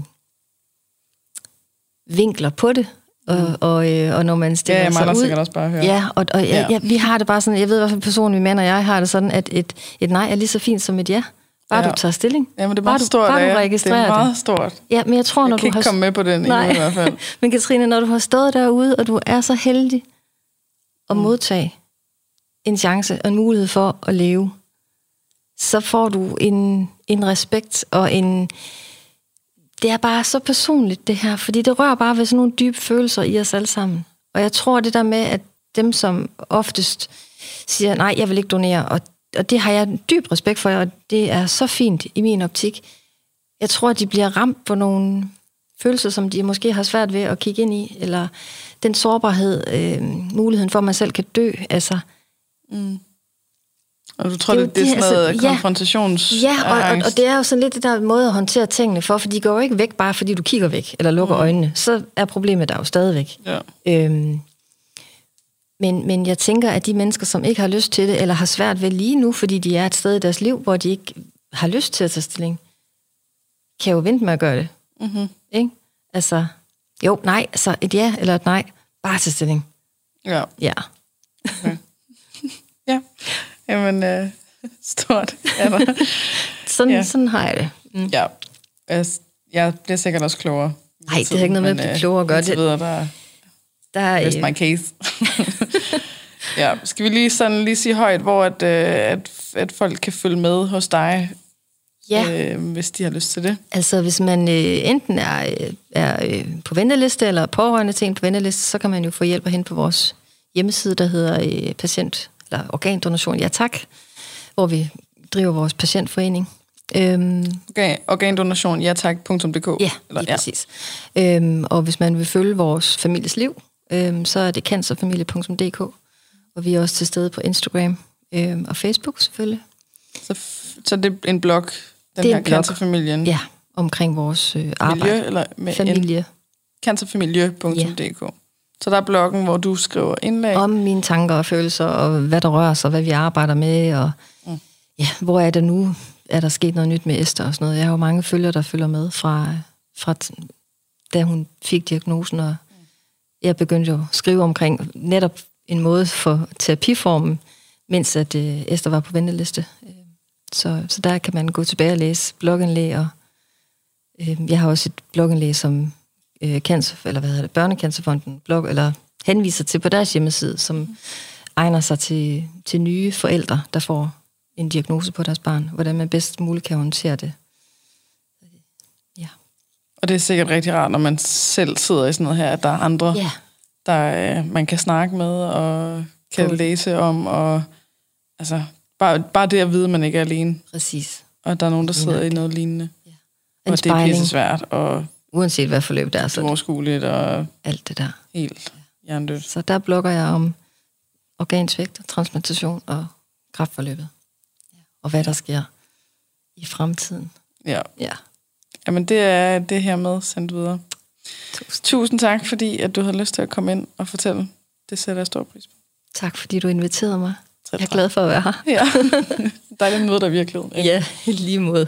vinkler på det. Og, mm. og, øh, og når man stiller er jeg sig ud... sikkert også bare høre. Ja, og, og ja. Ja. Ja, vi har det bare sådan, jeg ved i hvert fald personen, min mand og jeg har det sådan, at et, et nej er lige så fint som et ja. Bare Ja. ja. du tager stilling. Jamen, det er Bare meget du- stort. bare du registrerer det er meget stort. Ja, men jeg tror, når Jeg kan du ikke har... komme med på den Nej. endnu i hvert fald. Men Katrine, når du har stået derude, og du er så heldig at modtage en chance og en mulighed for at leve, så får du en, en respekt og en... Det er bare så personligt, det her, fordi det rører bare ved sådan nogle dybe følelser i os alle sammen. Og jeg tror, det der med, at dem, som oftest siger, nej, jeg vil ikke donere, og, og det har jeg en dyb respekt for, og det er så fint i min optik. Jeg tror, at de bliver ramt på nogle følelser, som de måske har svært ved at kigge ind i, eller den sårbarhed, øh, muligheden for, at man selv kan dø. Altså, mm. Og du tror, Det det, det, er sådan noget altså, konfrontations... ja, og, og, og det er jo sådan lidt det der måde at håndtere tingene for, for de går jo ikke væk, bare fordi du kigger væk, eller lukker mm. øjnene. Så er problemet der jo stadigvæk. Ja. Øhm, men, men jeg tænker, at de mennesker, som ikke har lyst til det, eller har svært ved lige nu, fordi de er et sted i deres liv, hvor de ikke har lyst til at tage stilling, kan jo vente med at gøre det. Mm-hmm. Ikke? Altså, jo, nej, altså et ja eller et nej, bare til stilling. ja. Ja. Ja. Jamen, øh, stort der. Sådan, Ja. sådan har jeg det. Mm. ja. Jeg, bliver sikkert også klogere. Nej, det har ikke noget med at blive klogere at gøre. Det videre, der Der er, rest øh, my case. ja, skal vi lige sådan lige sige højt, hvor at, øh, at, at folk kan følge med hos dig, ja, øh, hvis de har lyst til det. altså hvis man øh, enten er, øh, er øh, på venteliste, eller pårørende til en på venteliste, så kan man jo få hjælp hen på vores hjemmeside, der hedder øh, patient, eller organdonation, ja tak, hvor vi driver vores patientforening. Øhm, Okay, organdonation, ja tak.dk. Ja, lige præcis. Øhm, og hvis man vil følge vores families liv, øhm, så er det cancerfamilie.dk. Og vi er også til stede på Instagram øhm, og Facebook selvfølgelig. Så, så det er en blog. Den Det er her cancerfamilien. Ja, omkring vores øh, arbejde. Miljø, eller med Familie. Cancerfamilie.dk. Så der er bloggen, hvor du skriver indlæg. Om mine tanker og følelser, og hvad der rører sig, hvad vi arbejder med, og mm. ja, hvor er det nu? Er der sket noget nyt med Esther og sådan noget? Jeg har jo mange følgere, der følger med fra, fra da hun fik diagnosen, og jeg begyndte jo at skrive omkring netop en måde for terapiformen, mens at øh, Esther var på venteliste. Øh, Så, så der kan man gå tilbage og læse blogindlæg, og øh, jeg har også et blogindlæg, som øh, cancer, eller hvad hedder det, Børnecancerfonden blog, eller henviser til på deres hjemmeside, som egner sig til, til nye forældre, der får en diagnose på deres barn, hvordan man bedst muligt kan håndtere det. Ja. Og det er sikkert rigtig rart, når man selv sidder i sådan noget her, at der er andre, Ja. der øh, man kan snakke med og kan Cool. læse om. Og, altså, bare, bare det at vide, at man ikke er alene. Præcis. Og der er nogen, der sidder i noget lignende. En og det er pisse svært og uanset hvad forløb det er, så er uoverskueligt og alt det der. helt hjernedødt. Så der blogger jeg om organsvægt, transplantation og kræftforløbet. Ja. Og hvad der sker i fremtiden. Ja. Ja. Jamen, det er det her med sendt videre. Tusind. Tusind tak, fordi at du havde lyst til at komme ind og fortælle. Det sætter jeg stor pris på. Tak fordi du inviterede mig. Selv Jeg er tak. glad for at være her. Ja, dejligt at møde dig i virkeligheden. Ja, lige måde.